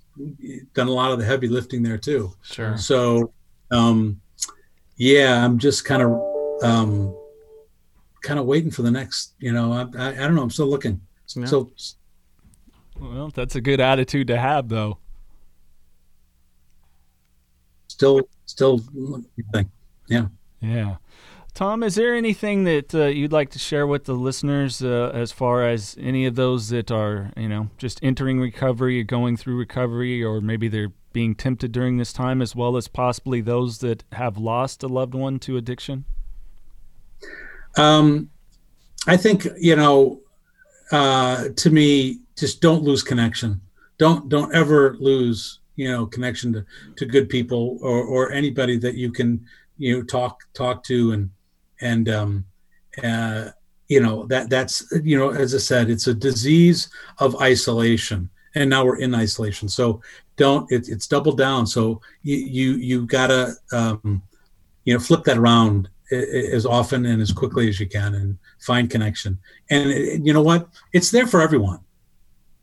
done a lot of the heavy lifting there too. Sure. So, um, yeah, I'm just kind of, um, kind of waiting for the next. You know, I, I, I don't know. I'm still looking. Yeah. So, Well, that's a good attitude to have, though. Still, still, yeah. Yeah. Tom, is there anything that uh, you'd like to share with the listeners uh, as far as any of those that are, you know, just entering recovery or going through recovery, or maybe they're being tempted during this time, as well as possibly those that have lost a loved one to addiction? Um, I think you know, uh, to me, just don't lose connection. Don't don't ever lose you know connection to, to good people or, or anybody that you can you know talk talk to and and um, uh, you know that that's you know as I said, it's a disease of isolation, and now we're in isolation. So don't it, it's double down. So you you you gotta um, you know flip that around as often and as quickly as you can and find connection. And you know what? It's there for everyone.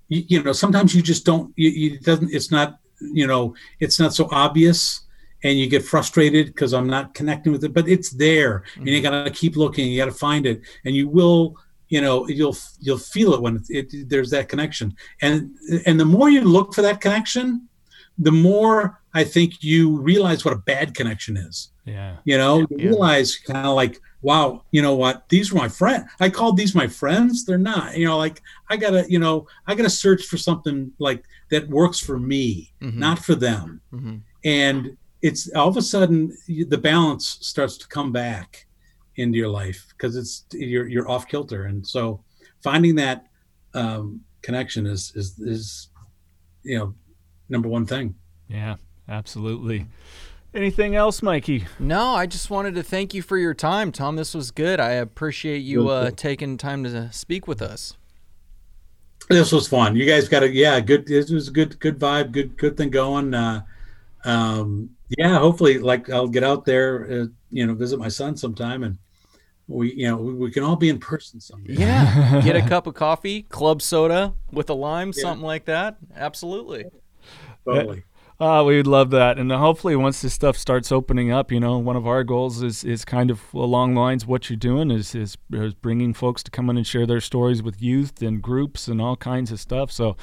You, you know, sometimes you just don't. You, you doesn't. It's not. You know, it's not so obvious, and you get frustrated because I'm not connecting with it. But it's there, mm-hmm. and you mm-hmm. got to keep looking. You got to find it, and you will. You know, you'll you'll feel it when it, it, there's that connection, and and the more you look for that connection, the more I think you realize what a bad connection is. Yeah. You know, you realize kind of like, wow, you know what? These were my friends. I called these my friends. They're not. You know, like I gotta, you know, I gotta search for something like that works for me, mm-hmm. not for them. Mm-hmm. And it's all of a sudden the balance starts to come back into your life because it's you're you're off kilter, and so finding that um, connection is is is you know number one thing. Yeah, absolutely. Anything else, Mikey? No, I just wanted to thank you for your time, Tom. This was good. I appreciate you uh, taking time to speak with us. This was fun. You guys got a yeah, good. This was a good, good vibe. Good, good thing going. Uh, um, yeah, hopefully, like I'll get out there, uh, you know, visit my son sometime, and we, you know, we, we can all be in person someday. Yeah, <laughs> get a cup of coffee, club soda with a lime, yeah. something like that. Absolutely. Totally. Uh, we would love that, and hopefully, once this stuff starts opening up, you know, one of our goals is is kind of along lines what you're doing is, is is bringing folks to come in and share their stories with youth and groups and all kinds of stuff. So,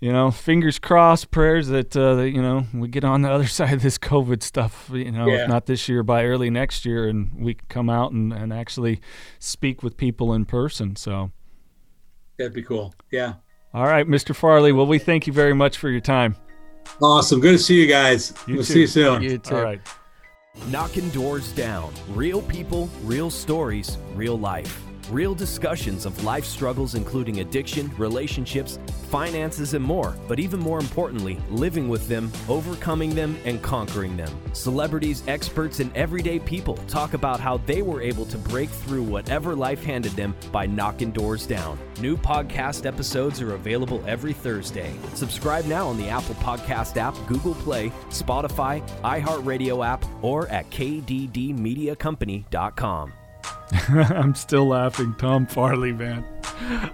you know, fingers crossed, prayers that, uh, that you know we get on the other <laughs> side of this COVID stuff. You know, yeah. if not this year, by early next year, and we come out and, and actually speak with people in person. So that'd be cool. Yeah. All right, Mr. Farley. Well, we thank you very much for your time. Awesome. Good to see you guys. You we'll too. see you soon. You too. All right. Knocking doors down. Real people, real stories, real life. Real discussions of life struggles, including addiction, relationships, finances, and more. But even more importantly, living with them, overcoming them, and conquering them. Celebrities, experts, and everyday people talk about how they were able to break through whatever life handed them by knocking doors down. New podcast episodes are available every Thursday. Subscribe now on the Apple Podcast app, Google Play, Spotify, iHeartRadio app, or at kddmediacompany.com. <laughs> I'm still laughing. Tom Farley, man.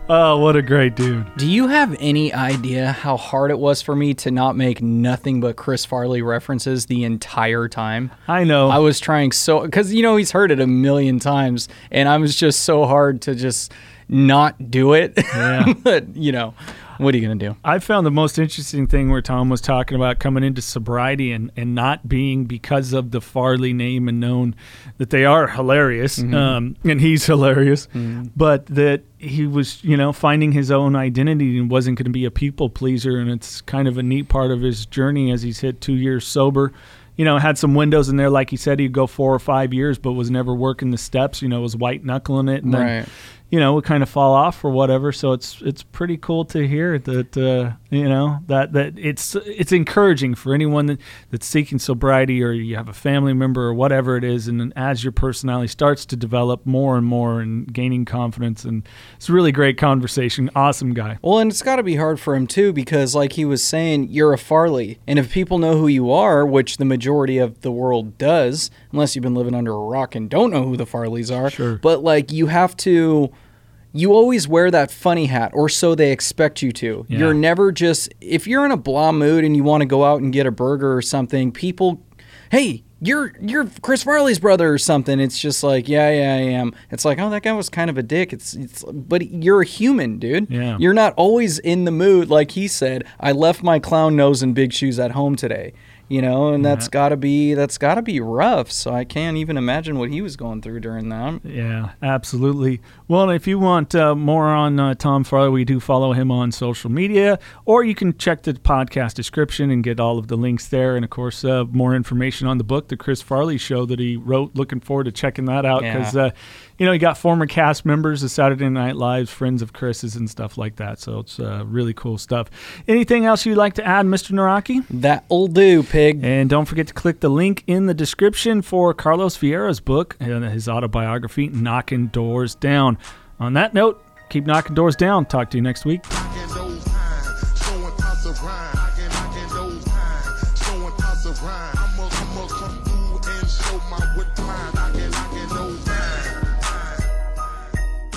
Oh, what a great dude. Do you have any idea how hard it was for me to not make nothing but Chris Farley references the entire time? I know. I was trying so cuz you know he's heard it a million times and I was just so hard to just not do it. <laughs> Yeah. but, you know, what are you going to do? I found the most interesting thing where Tom was talking about coming into sobriety and, and not being because of the Farley name and known that they are hilarious mm-hmm. um, and he's hilarious, mm-hmm. but that he was, you know, finding his own identity and wasn't going to be a people pleaser. And it's kind of a neat part of his journey as he's hit two years sober you know, had some windows in there. Like he said, he'd go four or five years, but was never working the steps. You know, was white knuckling it, and then you know, would kind of fall off or whatever. So it's it's pretty cool to hear that uh, you know that that it's it's encouraging for anyone that, that's seeking sobriety or you have a family member or whatever it is, and as your personality starts to develop more and more and gaining confidence, and it's a really great conversation. Awesome guy. Well, and it's got to be hard for him too because, like he was saying, you're a Farley, and if people know who you are, which the majority of the world does, unless you've been living under a rock and don't know who the Farleys are, sure. but like you have to you always wear that funny hat, or so they expect you to. Yeah. You're never just, if you're in a blah mood and you want to go out and get a burger or something, people, hey, you're you're Chris Farley's brother or something. It's just like, yeah, yeah, I am. It's like, oh, that guy was kind of a dick. It's it's but you're a human, dude. Yeah. You're not always in the mood like he said. I left my clown nose and big shoes at home today you know, and that's got to be that's got to be rough. So I can't even imagine what he was going through during that. Yeah, absolutely. Well, if you want uh, more on uh, Tom Farley, we do follow him on social media, or you can check the podcast description and get all of the links there, and of course, uh, more information on the book, The Chris Farley Show, that he wrote. Looking forward to checking that out because. Yeah uh, you know, you got former cast members of Saturday Night Live's, friends of Chris's, and stuff like that. So it's uh, really cool stuff. Anything else you'd like to add, Mr. Naraki? That'll do, pig. And don't forget to click the link in the description for Carlos Vieira's book and his autobiography, Knocking Doors Down. On that note, keep knocking doors down. Talk to you next week.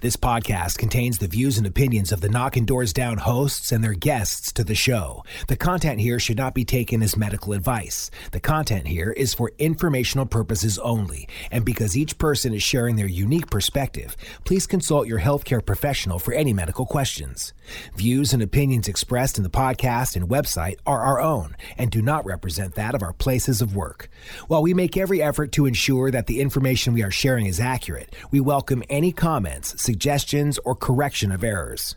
This podcast contains the views and opinions of the Knockin' Doorz Down hosts and their guests to the show. The content here should not be taken as medical advice. The content here is for informational purposes only, and because each person is sharing their unique perspective, please consult your healthcare professional for any medical questions. Views and opinions expressed in the podcast and website are our own and do not represent that of our places of work. While we make every effort to ensure that the information we are sharing is accurate, we welcome any comments, suggestions, or correction of errors.